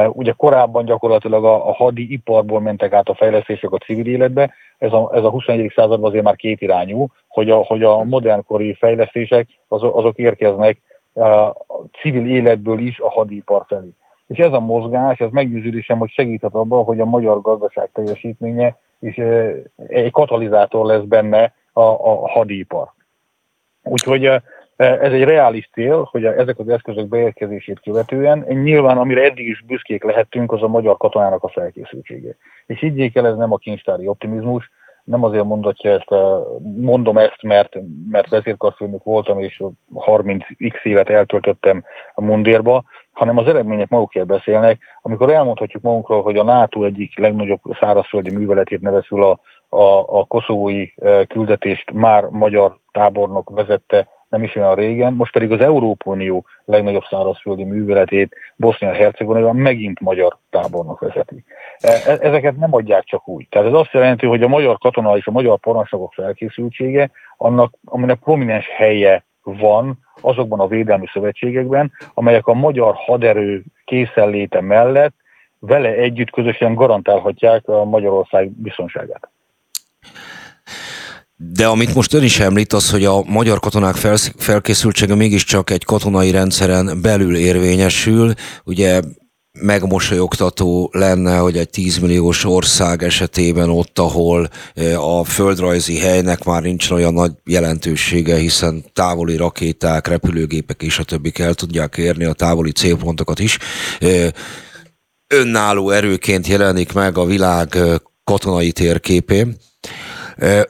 Ugye korábban gyakorlatilag a, a hadi iparból mentek át a fejlesztések a civil életbe, ez a, ez a 21. században azért már két irányú, hogy a, hogy a modernkori fejlesztések azok, azok érkeznek a civil életből is a hadipar felé. És ez a mozgás, ez meggyőződésem, hogy segíthet abban, hogy a magyar gazdaság teljesítménye és egy katalizátor lesz benne a, a hadipar. Úgyhogy ez egy reális cél, hogy ezek az eszközök beérkezését követően, nyilván amire eddig is büszkék lehettünk, az a magyar katonának a felkészültsége. És így el, ez nem a kincstári optimizmus, nem azért mondatja ezt, mondom ezt, mert, mert vezérkarfőnök voltam, és 30x évet eltöltöttem a mundérba, hanem az eredmények magukért beszélnek. Amikor elmondhatjuk magunkról, hogy a NATO egyik legnagyobb szárazföldi műveletét nevezül a, a, a koszovói küldetést már magyar tábornok vezette nem is olyan régen, most pedig az Európa Unió legnagyobb szárazföldi műveletét Bosznia-Hercegovinában megint magyar tábornok vezeti. E, e, ezeket nem adják csak úgy. Tehát ez azt jelenti, hogy a magyar katona és a magyar parancsnokok felkészültsége, annak, aminek prominens helye van azokban a védelmi szövetségekben, amelyek a magyar haderő készenléte mellett vele együtt közösen garantálhatják a Magyarország biztonságát. De amit most ön is említ, az, hogy a magyar katonák felkészültsége mégiscsak egy katonai rendszeren belül érvényesül. Ugye megmosolyogtató lenne, hogy egy 10 milliós ország esetében ott, ahol a földrajzi helynek már nincs olyan nagy jelentősége, hiszen távoli rakéták, repülőgépek és a többik el tudják érni a távoli célpontokat is, önálló erőként jelenik meg a világ katonai térképén.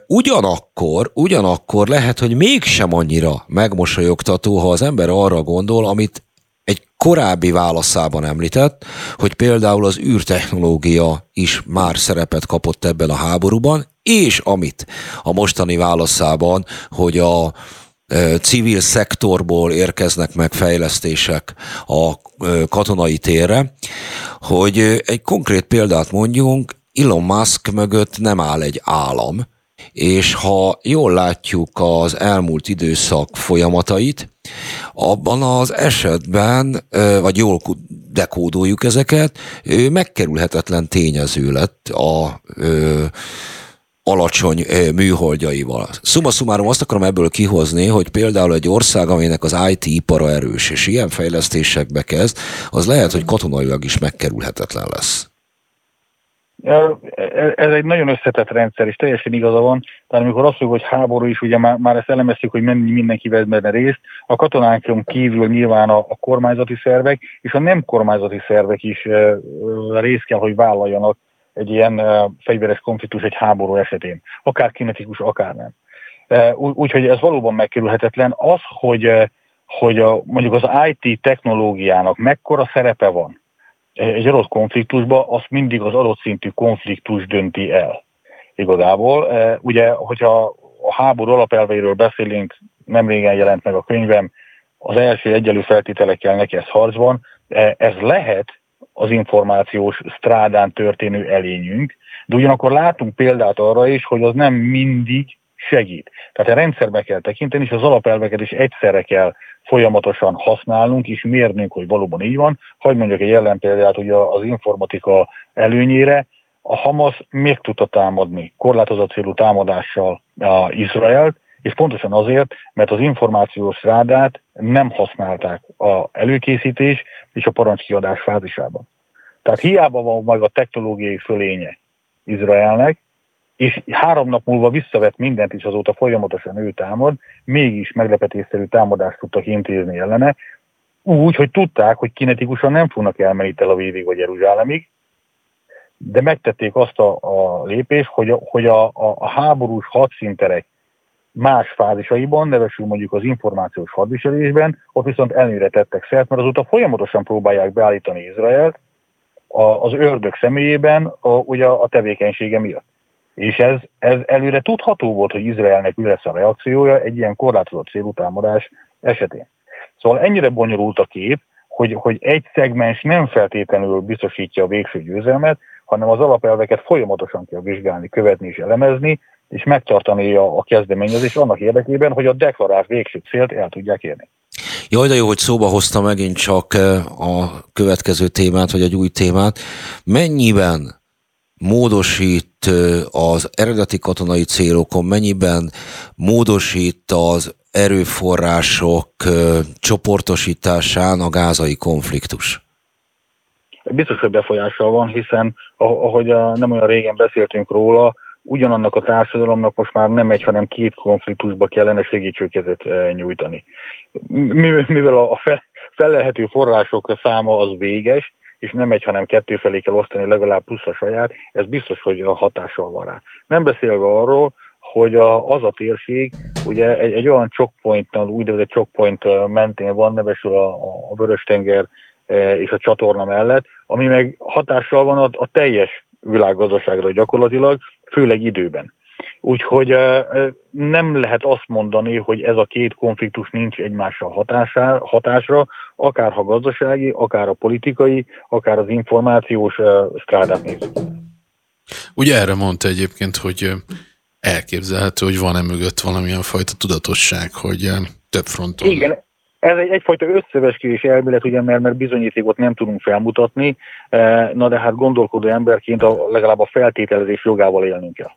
Ugyanakkor, ugyanakkor lehet, hogy mégsem annyira megmosolyogtató, ha az ember arra gondol, amit korábbi válaszában említett, hogy például az űrtechnológia is már szerepet kapott ebben a háborúban, és amit a mostani válaszában, hogy a civil szektorból érkeznek meg fejlesztések a katonai térre, hogy egy konkrét példát mondjunk, Elon Musk mögött nem áll egy állam, és ha jól látjuk az elmúlt időszak folyamatait, abban az esetben, vagy jól dekódoljuk ezeket, megkerülhetetlen tényező lett a ö, alacsony műholdjaival. Summa summarum azt akarom ebből kihozni, hogy például egy ország, aminek az IT ipara erős, és ilyen fejlesztésekbe kezd, az lehet, hogy katonailag is megkerülhetetlen lesz. Ez egy nagyon összetett rendszer, és teljesen igaza van. Tehát amikor azt mondjuk, hogy háború is, ugye már, már ezt elemeztük, hogy mennyi mindenki vesz benne részt, a katonánkon kívül nyilván a, a kormányzati szervek és a nem kormányzati szervek is e, részt kell, hogy vállaljanak egy ilyen e, fegyveres konfliktus egy háború esetén. Akár kinetikus, akár nem. E, Úgyhogy ez valóban megkerülhetetlen. Az, hogy, hogy a, mondjuk az IT technológiának mekkora szerepe van, egy adott konfliktusba, azt mindig az adott szintű konfliktus dönti el. Igazából, e, ugye, hogyha a háború alapelveiről beszélünk, nem régen jelent meg a könyvem, az első egyelő feltételekkel neki ez harcban, e, ez lehet az információs strádán történő elényünk, de ugyanakkor látunk példát arra is, hogy az nem mindig segít. Tehát a rendszerbe kell tekinteni, és az alapelveket is egyszerre kell folyamatosan használnunk, és mérnünk, hogy valóban így van. Hagy mondjak egy ellenpéldát, hogy az informatika előnyére a Hamas még tudta támadni korlátozott célú támadással a Izraelt, és pontosan azért, mert az információs rádát nem használták a előkészítés és a parancskiadás fázisában. Tehát hiába van meg a technológiai fölénye Izraelnek, és három nap múlva visszavett mindent, és azóta folyamatosan ő támad, mégis meglepetésszerű támadást tudtak intézni ellene, úgy, hogy tudták, hogy kinetikusan nem fognak elmenni Tel Avivig vagy Jeruzsálemig, de megtették azt a, a lépést, hogy a, hogy a, a, a háborús hadszinterek más fázisaiban, nevesül mondjuk az információs hadviselésben, ott viszont előre tettek szert, mert azóta folyamatosan próbálják beállítani Izraelt a, az ördög személyében a, ugye a tevékenysége miatt. És ez, ez előre tudható volt, hogy Izraelnek mi lesz a reakciója egy ilyen korlátozott célú támadás esetén. Szóval ennyire bonyolult a kép, hogy, hogy egy szegmens nem feltétlenül biztosítja a végső győzelmet, hanem az alapelveket folyamatosan kell vizsgálni, követni és elemezni, és megtartani a, a kezdeményezés annak érdekében, hogy a deklarált végső célt el tudják érni. Jaj, de jó, hogy szóba hozta megint csak eh, a következő témát, vagy egy új témát. Mennyiben módosít az eredeti katonai célokon, mennyiben módosít az erőforrások csoportosításán a gázai konfliktus? Biztos, hogy befolyással van, hiszen ahogy nem olyan régen beszéltünk róla, ugyanannak a társadalomnak most már nem egy, hanem két konfliktusba kellene segítségkezet nyújtani. Mivel a felelhető források száma az véges, és nem egy, hanem kettő felé kell osztani legalább plusz a saját, ez biztos, hogy a hatással van rá. Nem beszélve arról, hogy a, az a térség ugye egy, egy olyan chokepointnal, úgynevezett chokepoint eh, mentén van, nevesül a, a Vörös-tenger és a csatorna mellett, ami meg hatással van a, a teljes világgazdaságra gyakorlatilag, főleg időben. Úgyhogy nem lehet azt mondani, hogy ez a két konfliktus nincs egymással hatásá, hatásra, akár ha gazdasági, akár a politikai, akár az információs strádát nézzük. Ugye erre mondta egyébként, hogy elképzelhető, hogy van-e mögött valamilyen fajta tudatosság, hogy több fronton. Igen, ez egy, egyfajta összeveskés elmélet, ugye, mert, mert bizonyítékot nem tudunk felmutatni, na de hát gondolkodó emberként a, legalább a feltételezés jogával élnünk kell.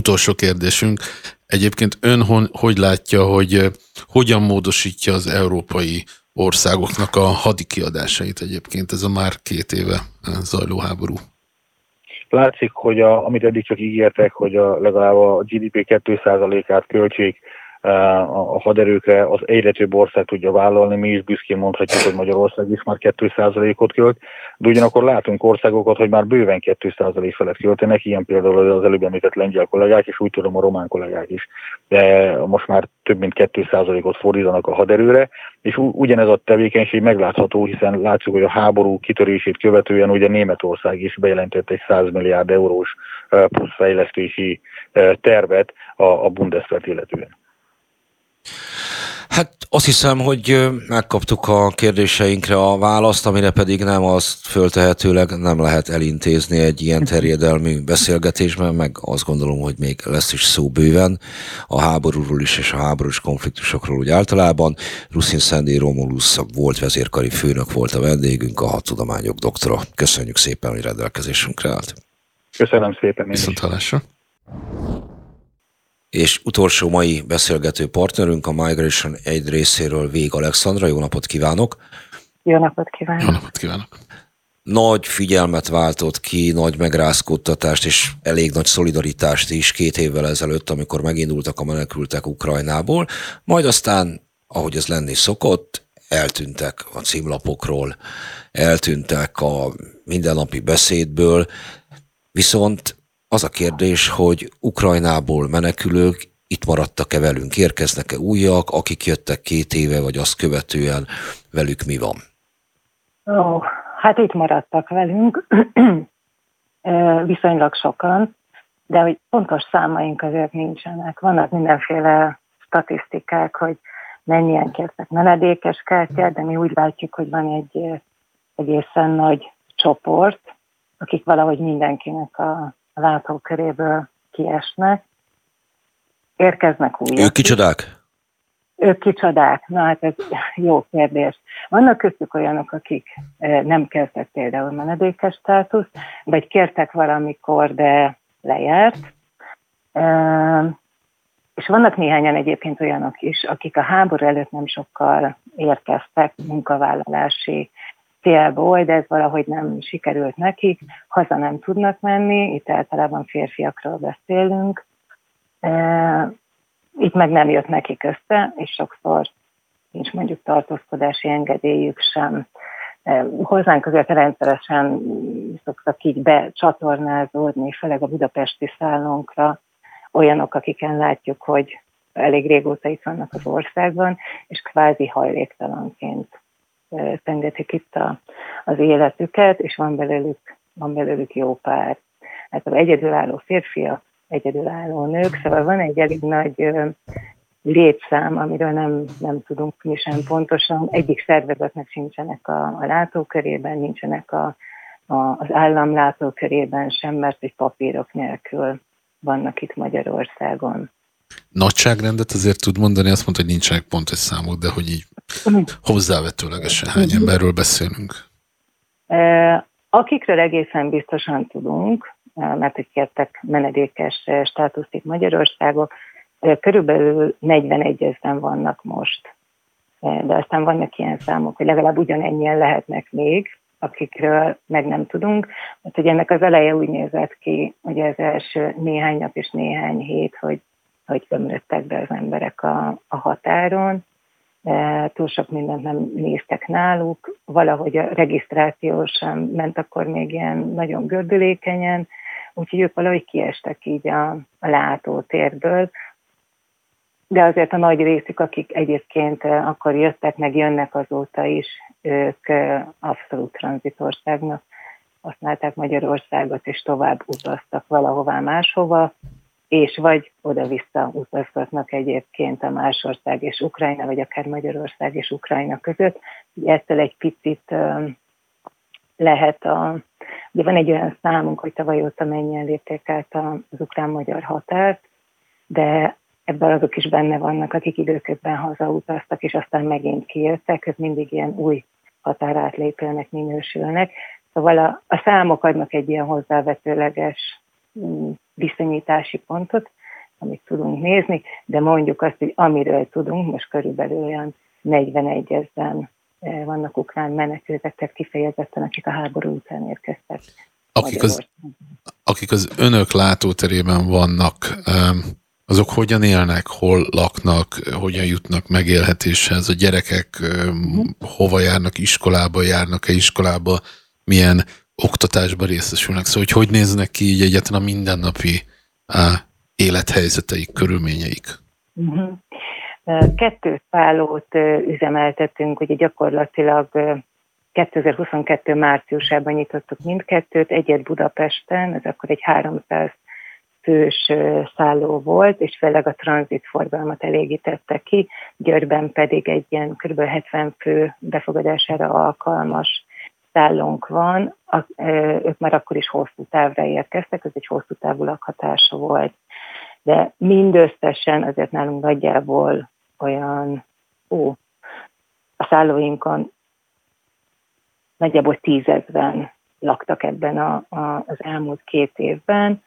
Utolsó kérdésünk. Egyébként ön hon, hogy látja, hogy e, hogyan módosítja az európai országoknak a hadikiadásait egyébként ez a már két éve e, zajló háború? Látszik, hogy a, amit eddig csak ígértek, hogy a, legalább a GDP 2%-át költsék a haderőkre az egyre több ország tudja vállalni, mi is büszkén mondhatjuk, hogy Magyarország is már 2%-ot költ, de ugyanakkor látunk országokat, hogy már bőven 2% felett költenek, ilyen például az előbb említett lengyel kollégák, és úgy tudom a román kollégák is, de most már több mint 2%-ot fordítanak a haderőre, és ugyanez a tevékenység meglátható, hiszen látjuk, hogy a háború kitörését követően ugye Németország is bejelentett egy 100 milliárd eurós plusz fejlesztési tervet a Bundeswehr illetően. Hát azt hiszem, hogy megkaptuk a kérdéseinkre a választ, amire pedig nem azt föltehetőleg nem lehet elintézni egy ilyen terjedelmű beszélgetésben, meg azt gondolom, hogy még lesz is szó bőven a háborúról is és a háborús konfliktusokról úgy általában. Ruszin Szendi Romulus volt vezérkari főnök volt a vendégünk, a hadtudományok doktora. Köszönjük szépen, hogy rendelkezésünkre állt. Köszönöm szépen. Viszont hallásra és utolsó mai beszélgető partnerünk a Migration egy részéről Vég Alexandra. Jó napot kívánok! Jó napot kívánok! Jó napot kívánok! Nagy figyelmet váltott ki, nagy megrázkódtatást és elég nagy szolidaritást is két évvel ezelőtt, amikor megindultak a menekültek Ukrajnából, majd aztán, ahogy ez lenni szokott, eltűntek a címlapokról, eltűntek a mindennapi beszédből, viszont az a kérdés, hogy Ukrajnából menekülők itt maradtak-e velünk, érkeznek-e újak, akik jöttek két éve, vagy azt követően velük mi van? Ó, hát itt maradtak velünk, viszonylag sokan, de hogy pontos számaink azért nincsenek. Vannak mindenféle statisztikák, hogy mennyien kértek menedékes kártyát, de mi úgy látjuk, hogy van egy egészen nagy csoport, akik valahogy mindenkinek a látóköréből kiesnek. Érkeznek újak. Ők kicsodák? Ők kicsodák? Na hát ez jó kérdés. Vannak köztük olyanok, akik nem kértek például menedékes státuszt, vagy kértek valamikor, de lejárt. És vannak néhányan egyébként olyanok is, akik a háború előtt nem sokkal érkeztek munkavállalási célból, de ez valahogy nem sikerült nekik, haza nem tudnak menni, itt általában férfiakról beszélünk, itt meg nem jött nekik össze, és sokszor nincs mondjuk tartózkodási engedélyük sem. Hozzánk azért rendszeresen szoktak így becsatornázódni, főleg a budapesti szállónkra olyanok, akiken látjuk, hogy elég régóta itt vannak az országban, és kvázi hajléktalanként tengetik itt a, az életüket, és van belőlük, van belőlük jó pár. Hát az egyedülálló férfiak, egyedülálló nők, szóval van egy elég nagy létszám, amiről nem, nem tudunk mi sem pontosan. Egyik szervezetnek sincsenek a, a látókörében, nincsenek a, a, az állam látókörében sem, mert egy papírok nélkül vannak itt Magyarországon. Nagyságrendet azért tud mondani, azt mondta, hogy nincsenek pontos számok, de hogy így hozzávetőlegesen hány emberről beszélünk? Akikről egészen biztosan tudunk, mert hogy kértek menedékes státuszt itt Magyarországon, körülbelül 41 ezeren vannak most. De aztán vannak ilyen számok, hogy legalább ugyanennyien lehetnek még, akikről meg nem tudunk. Mert hogy ennek az eleje úgy nézett ki, hogy az első néhány nap és néhány hét, hogy, hogy ömlöttek be az emberek a, a határon, túl sok mindent nem néztek náluk, valahogy a regisztráció sem ment akkor még ilyen nagyon gördülékenyen, úgyhogy ők valahogy kiestek így a, a látótérből, de azért a nagy részük, akik egyébként akkor jöttek, meg jönnek azóta is, ők abszolút tranzitországnak használták Magyarországot, és tovább utaztak valahová máshova, és vagy oda-vissza utazgatnak egyébként a másország és Ukrajna, vagy akár Magyarország és Ukrajna között. Ettől egy picit lehet a, ugye van egy olyan számunk, hogy tavaly óta mennyien lépték át az ukrán-magyar határt, de ebben azok is benne vannak, akik időközben hazautaztak, és aztán megint kijöttek, ez mindig ilyen új határátlépőnek minősülnek. Szóval a, a számok adnak egy ilyen hozzávetőleges mm, viszonyítási pontot, amit tudunk nézni, de mondjuk azt, hogy amiről tudunk, most körülbelül olyan 41 ezeren eh, vannak ukrán menekültek, tehát kifejezetten, akik a háború után érkeztek. Akik az, akik az önök látóterében vannak, azok hogyan élnek, hol laknak, hogyan jutnak megélhetéshez, a gyerekek uh-huh. hova járnak, iskolába járnak-e iskolába, milyen oktatásba részesülnek, szóval hogy hogy néznek ki így egyetlen a mindennapi á, élethelyzeteik, körülményeik? Uh-huh. Kettő szállót üzemeltetünk, ugye gyakorlatilag 2022 márciusában nyitottuk mindkettőt, egyet Budapesten, ez akkor egy 300 fős szálló volt, és főleg a tranzitforgalmat elégítette ki, Győrben pedig egy ilyen kb. 70 fő befogadására alkalmas szállónk van, ők már akkor is hosszú távra érkeztek, ez egy hosszú távú lakhatása volt. De mindösszesen azért nálunk nagyjából olyan, ó, a szállóinkon nagyjából tízezren laktak ebben a, a, az elmúlt két évben,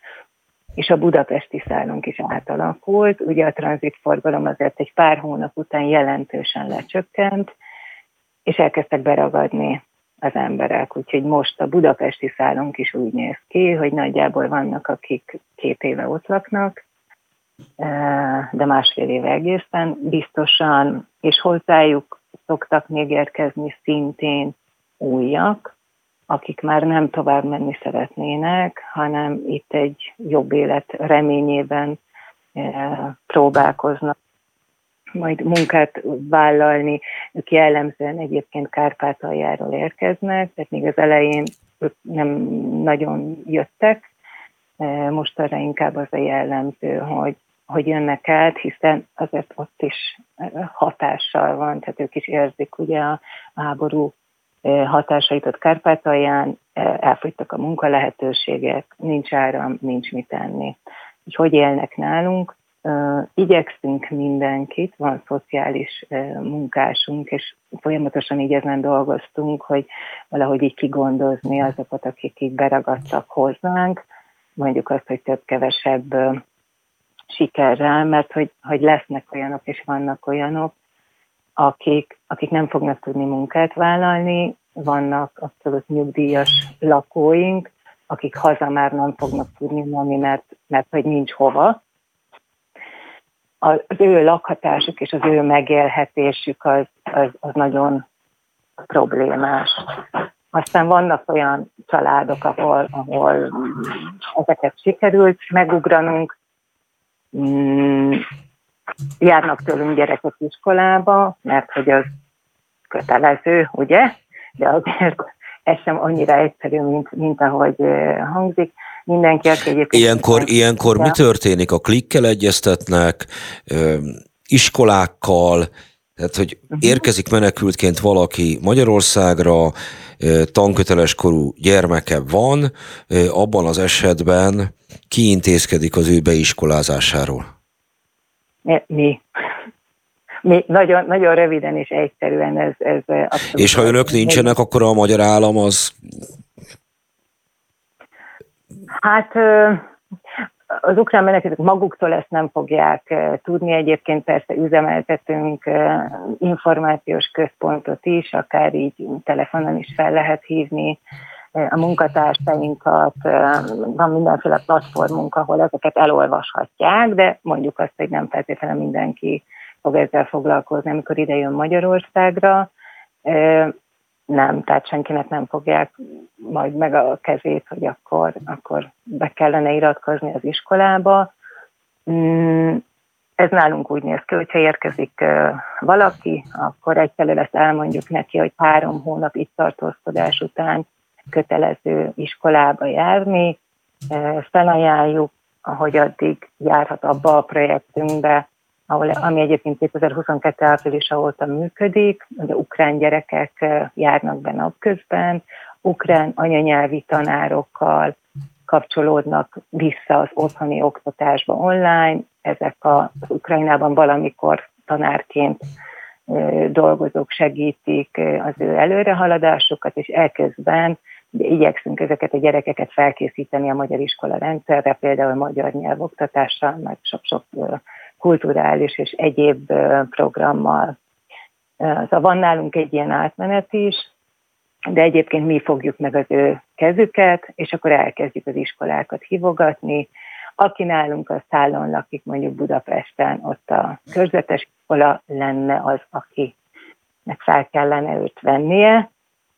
és a budapesti szállónk is átalakult. Ugye a tranzitforgalom azért egy pár hónap után jelentősen lecsökkent, és elkezdtek beragadni az emberek. Úgyhogy most a budapesti szállónk is úgy néz ki, hogy nagyjából vannak, akik két éve ott laknak, de másfél éve egészen biztosan, és hozzájuk szoktak még érkezni szintén újak, akik már nem tovább menni szeretnének, hanem itt egy jobb élet reményében próbálkoznak majd munkát vállalni. Ők jellemzően egyébként Kárpátaljáról érkeznek, tehát még az elején ők nem nagyon jöttek, eh, most arra inkább az a jellemző, hogy, hogy jönnek át, hiszen azért ott is hatással van, tehát ők is érzik ugye a háború hatásait ott Kárpátalján, elfogytak a munkalehetőségek, nincs áram, nincs mit tenni. Hogy hogy élnek nálunk? Igyekszünk mindenkit, van szociális munkásunk, és folyamatosan így ezen dolgoztunk, hogy valahogy így kigondozni azokat, akik így beragadtak hozzánk, mondjuk azt, hogy több-kevesebb sikerrel, mert hogy, hogy lesznek olyanok, és vannak olyanok, akik, akik nem fognak tudni munkát vállalni, vannak abszolút nyugdíjas lakóink, akik haza már nem fognak tudni menni, mert, mert hogy nincs hova. Az ő lakhatásuk és az ő megélhetésük az, az, az nagyon problémás. Aztán vannak olyan családok, ahol, ahol ezeket sikerült megugranunk, mm, járnak tőlünk gyerekek iskolába, mert hogy az kötelező, ugye? De azért ez sem annyira egyszerű, mint, mint ahogy hangzik. Mindenki, aki egyébként... Ilyenkor, ilyenkor mi történik? A klikkel egyeztetnek, iskolákkal, tehát, hogy mhm. érkezik menekültként valaki Magyarországra, tanköteles korú gyermeke van, abban az esetben kiintézkedik az ő beiskolázásáról? Mi. Mi nagyon, nagyon röviden és egyszerűen ez, ez abszolút. És ha önök nincsenek, akkor a magyar állam az... Hát az ukrán menekültek maguktól ezt nem fogják tudni. Egyébként persze üzemeltetünk információs központot is, akár így telefonon is fel lehet hívni a munkatársainkat, van mindenféle platformunk, ahol ezeket elolvashatják, de mondjuk azt, hogy nem feltétlenül mindenki fog ezzel foglalkozni, amikor ide jön Magyarországra. Nem, tehát senkinek nem fogják majd meg a kezét, hogy akkor, akkor be kellene iratkozni az iskolába. Mm, ez nálunk úgy néz ki, hogyha érkezik valaki, akkor egyfelől ezt elmondjuk neki, hogy három hónap itt tartózkodás után kötelező iskolába járni, felajánljuk, ahogy addig járhat abba a projektünkbe, ahol, ami egyébként 2022 április óta működik, de ukrán gyerekek járnak be napközben, ukrán anyanyelvi tanárokkal kapcsolódnak vissza az otthoni oktatásba online, ezek az Ukrajnában valamikor tanárként dolgozók segítik az ő előrehaladásukat, és elkezdben de igyekszünk ezeket a gyerekeket felkészíteni a magyar iskola rendszerre, például magyar nyelvoktatással, meg sok-sok kulturális és egyéb programmal. Szóval van nálunk egy ilyen átmenet is, de egyébként mi fogjuk meg az ő kezüket, és akkor elkezdjük az iskolákat hívogatni. Aki nálunk a szállon lakik, mondjuk Budapesten, ott a körzetes iskola lenne az, akinek fel kellene őt vennie,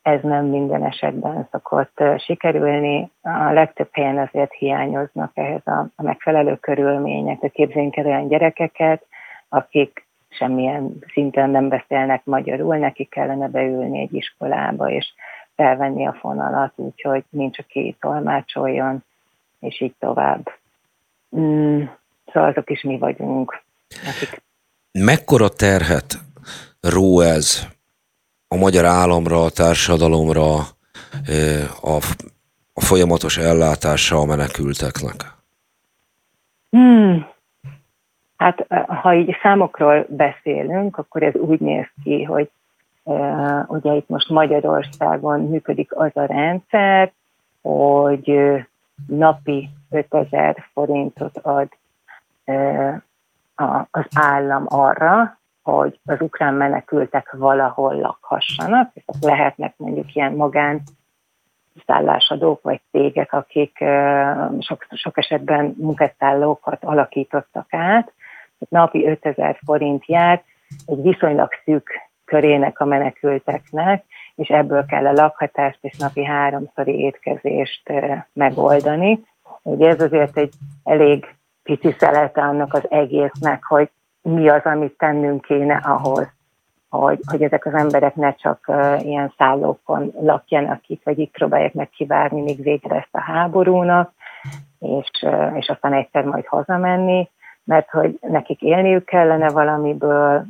ez nem minden esetben szokott sikerülni. A legtöbb helyen azért hiányoznak ehhez a, megfelelő körülmények. De képzeljünk el olyan gyerekeket, akik semmilyen szinten nem beszélnek magyarul, neki kellene beülni egy iskolába, és felvenni a fonalat, úgyhogy nincs, aki tolmácsoljon, és így tovább. Mm, szóval azok is mi vagyunk. Akik... Mekkora terhet ró ez a magyar államra, a társadalomra, a, a folyamatos ellátása a menekülteknek? Hmm. Hát ha így számokról beszélünk, akkor ez úgy néz ki, hogy uh, ugye itt most Magyarországon működik az a rendszer, hogy uh, napi 5000 forintot ad uh, a, az állam arra, hogy az ukrán menekültek valahol lakhassanak, és lehetnek mondjuk ilyen magán szállásadók vagy cégek, akik sok, sok esetben munkaszállókat alakítottak át. Napi 5000 forint jár egy viszonylag szűk körének a menekülteknek, és ebből kell a lakhatást és napi háromszori étkezést megoldani. Ugye ez azért egy elég pici szelete annak az egésznek, hogy mi az, amit tennünk kéne ahhoz, hogy, hogy ezek az emberek ne csak uh, ilyen szállókon lakjanak itt, vagy itt próbálják meg kivárni, még végre ezt a háborúnak, és, uh, és aztán egyszer majd hazamenni, mert hogy nekik élniük kellene valamiből,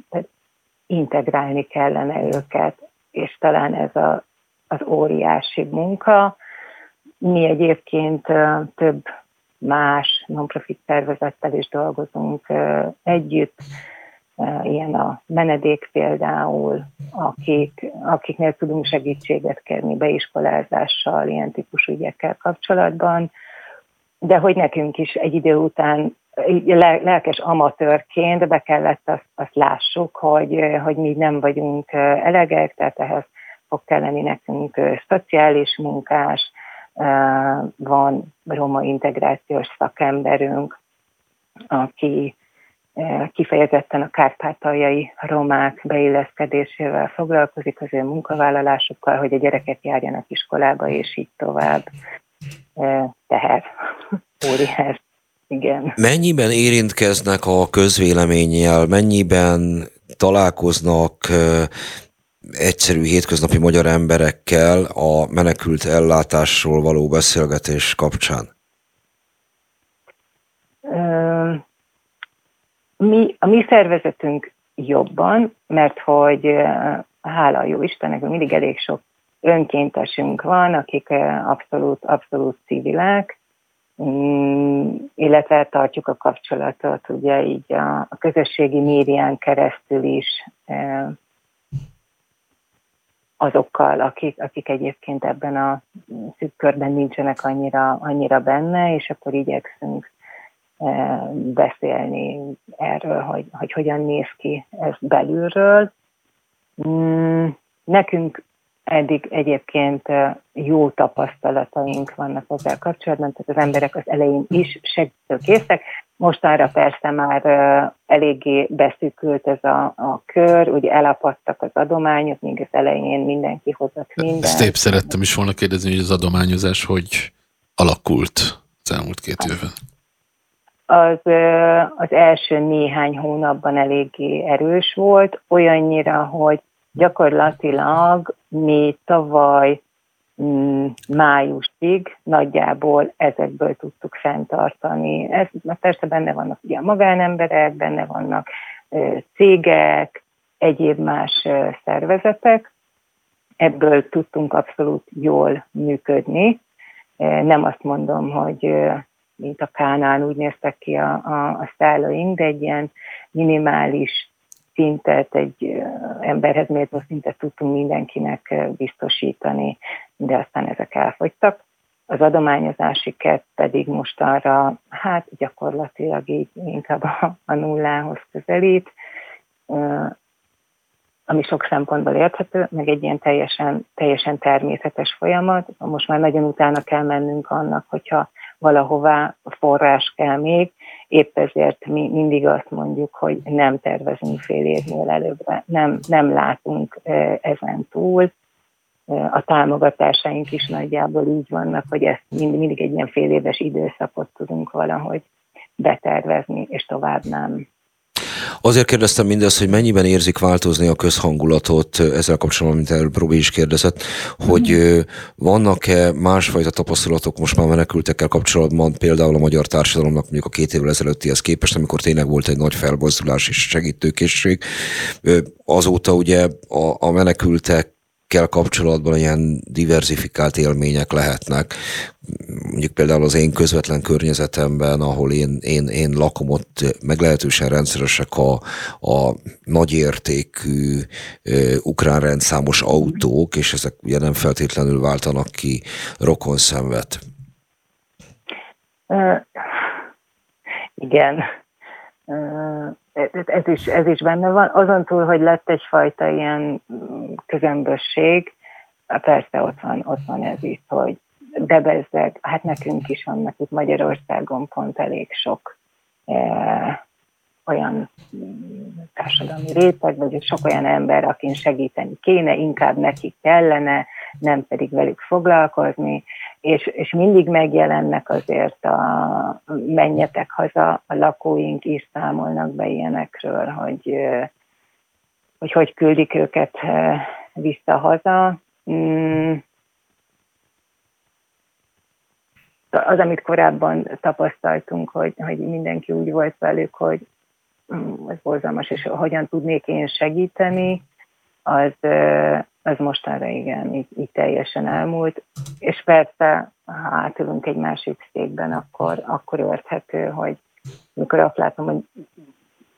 integrálni kellene őket, és talán ez a, az óriási munka. Mi egyébként uh, több más non-profit szervezettel is dolgozunk együtt, ilyen a menedék például, akik, akiknél tudunk segítséget kérni beiskolázással, ilyen típusú ügyekkel kapcsolatban, de hogy nekünk is egy idő után lelkes amatőrként be kellett azt, azt lássuk, hogy, hogy mi nem vagyunk elegek, tehát ehhez fog kelleni nekünk szociális munkás, van roma integrációs szakemberünk, aki kifejezetten a kárpátaljai romák beilleszkedésével foglalkozik, az ő munkavállalásukkal, hogy a gyerekek járjanak iskolába, és így tovább. Teher, óriás. Igen. Mennyiben érintkeznek a közvéleménnyel, mennyiben találkoznak egyszerű hétköznapi magyar emberekkel a menekült ellátásról való beszélgetés kapcsán? Mi, a mi szervezetünk jobban, mert hogy hála jó Istennek, mindig elég sok önkéntesünk van, akik abszolút, abszolút civilek, mm, illetve tartjuk a kapcsolatot ugye így a, a közösségi médián keresztül is azokkal, akik, akik egyébként ebben a szűk körben nincsenek annyira, annyira benne, és akkor igyekszünk e, beszélni erről, hogy, hogy hogyan néz ki ez belülről. Mm, nekünk eddig egyébként e, jó tapasztalataink vannak ezzel kapcsolatban, tehát az emberek az elején is segítőkészek, Mostanra persze már eléggé beszűkült ez a, a kör, ugye elapadtak az adományok, míg az elején mindenki hozott mindent. Ezt épp szerettem is volna kérdezni, hogy az adományozás hogy alakult az elmúlt két évben? Az, az első néhány hónapban eléggé erős volt, olyannyira, hogy gyakorlatilag mi tavaly májusig nagyjából ezekből tudtuk fenntartani. Ez, persze benne vannak ugye a magánemberek, benne vannak cégek, egyéb más szervezetek, ebből tudtunk abszolút jól működni. Nem azt mondom, hogy mint a Kánán úgy néztek ki a, a, a szállóink, de egy ilyen minimális szintet, egy emberhez méltó szintet tudtunk mindenkinek biztosítani, de aztán ezek elfogytak. Az adományozási kert pedig most arra, hát gyakorlatilag így inkább a, a nullához közelít, ami sok szempontból érthető, meg egy ilyen teljesen, teljesen természetes folyamat. Most már nagyon utána kell mennünk annak, hogyha valahová forrás kell még, épp ezért mi mindig azt mondjuk, hogy nem tervezünk fél évnél előbbre, nem, nem látunk ezen túl. A támogatásaink is nagyjából így vannak, hogy ezt mindig, mindig egy ilyen fél éves időszakot tudunk valahogy betervezni, és tovább nem. Azért kérdeztem mindezt, hogy mennyiben érzik változni a közhangulatot ezzel kapcsolatban, mint erről Robi is kérdezett, hogy vannak-e másfajta tapasztalatok most már menekültekkel kapcsolatban, például a magyar társadalomnak mondjuk a két évvel ezelőttihez képest, amikor tényleg volt egy nagy felbozdulás és segítőkészség. Azóta ugye a, a menekültek kell kapcsolatban ilyen diversifikált élmények lehetnek. Mondjuk például az én közvetlen környezetemben, ahol én, én, én lakom, ott meglehetősen rendszeresek a, a nagyértékű ukrán rendszámos autók, és ezek ugye nem feltétlenül váltanak ki rokon szenvet. Uh, igen ez is, ez is benne van. Azon túl, hogy lett egyfajta ilyen közömbösség, persze ott van, ott van ez is, hogy de bezzeg, hát nekünk is vannak itt Magyarországon pont elég sok e, olyan társadalmi réteg, vagy sok olyan ember, akin segíteni kéne, inkább nekik kellene, nem pedig velük foglalkozni, és, és mindig megjelennek azért a menjetek haza, a lakóink is számolnak be ilyenekről, hogy hogy, hogy küldik őket vissza haza. Mm. Az, amit korábban tapasztaltunk, hogy, hogy mindenki úgy volt velük, hogy mm, ez borzalmas, és hogyan tudnék én segíteni, az, az mostanra igen, így, így teljesen elmúlt. És persze, ha átülünk egy másik székben, akkor, akkor érthető, hogy amikor azt látom, hogy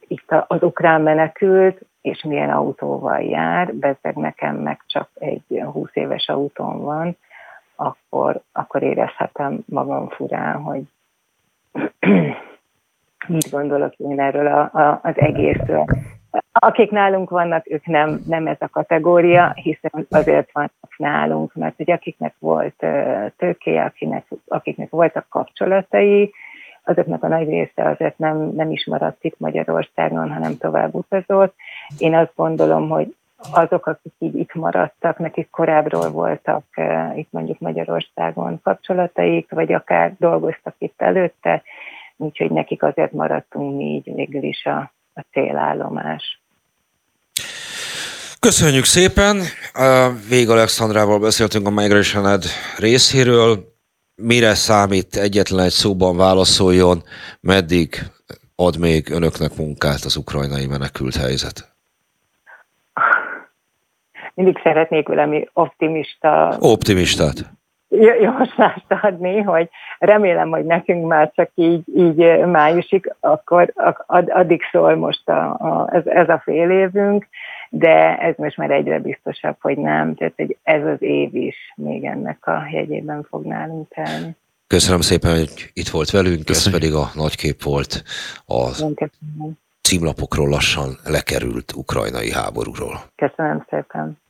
itt az ukrán menekült, és milyen autóval jár, bezeg nekem meg csak egy 20 éves autón van, akkor, akkor érezhetem magam furán, hogy mit gondolok én erről a, a, az egészről. Akik nálunk vannak, ők nem, nem ez a kategória, hiszen azért vannak nálunk, mert hogy akiknek volt tőkéje, akinek, akiknek voltak kapcsolatai, azoknak a nagy része azért nem, nem is maradt itt Magyarországon, hanem tovább utazott. Én azt gondolom, hogy azok, akik így itt maradtak, nekik korábbról voltak itt mondjuk Magyarországon kapcsolataik, vagy akár dolgoztak itt előtte, úgyhogy nekik azért maradtunk mi így végül is a, a célállomás. Köszönjük szépen! Vég Alexandrával beszéltünk a Migration Ed részéről. Mire számít egyetlen egy szóban válaszoljon, meddig ad még önöknek munkát az ukrajnai menekült helyzet? Mindig szeretnék valami optimista... Optimistát javaslatot adni, hogy remélem, hogy nekünk már csak így, így májusig, akkor addig szól most a, a, ez, ez a fél évünk, de ez most már egyre biztosabb, hogy nem, tehát hogy ez az év is még ennek a jegyében fog nálunk telni. Köszönöm szépen, hogy itt volt velünk, Köszönöm. ez pedig a nagykép volt a címlapokról lassan lekerült ukrajnai háborúról. Köszönöm szépen.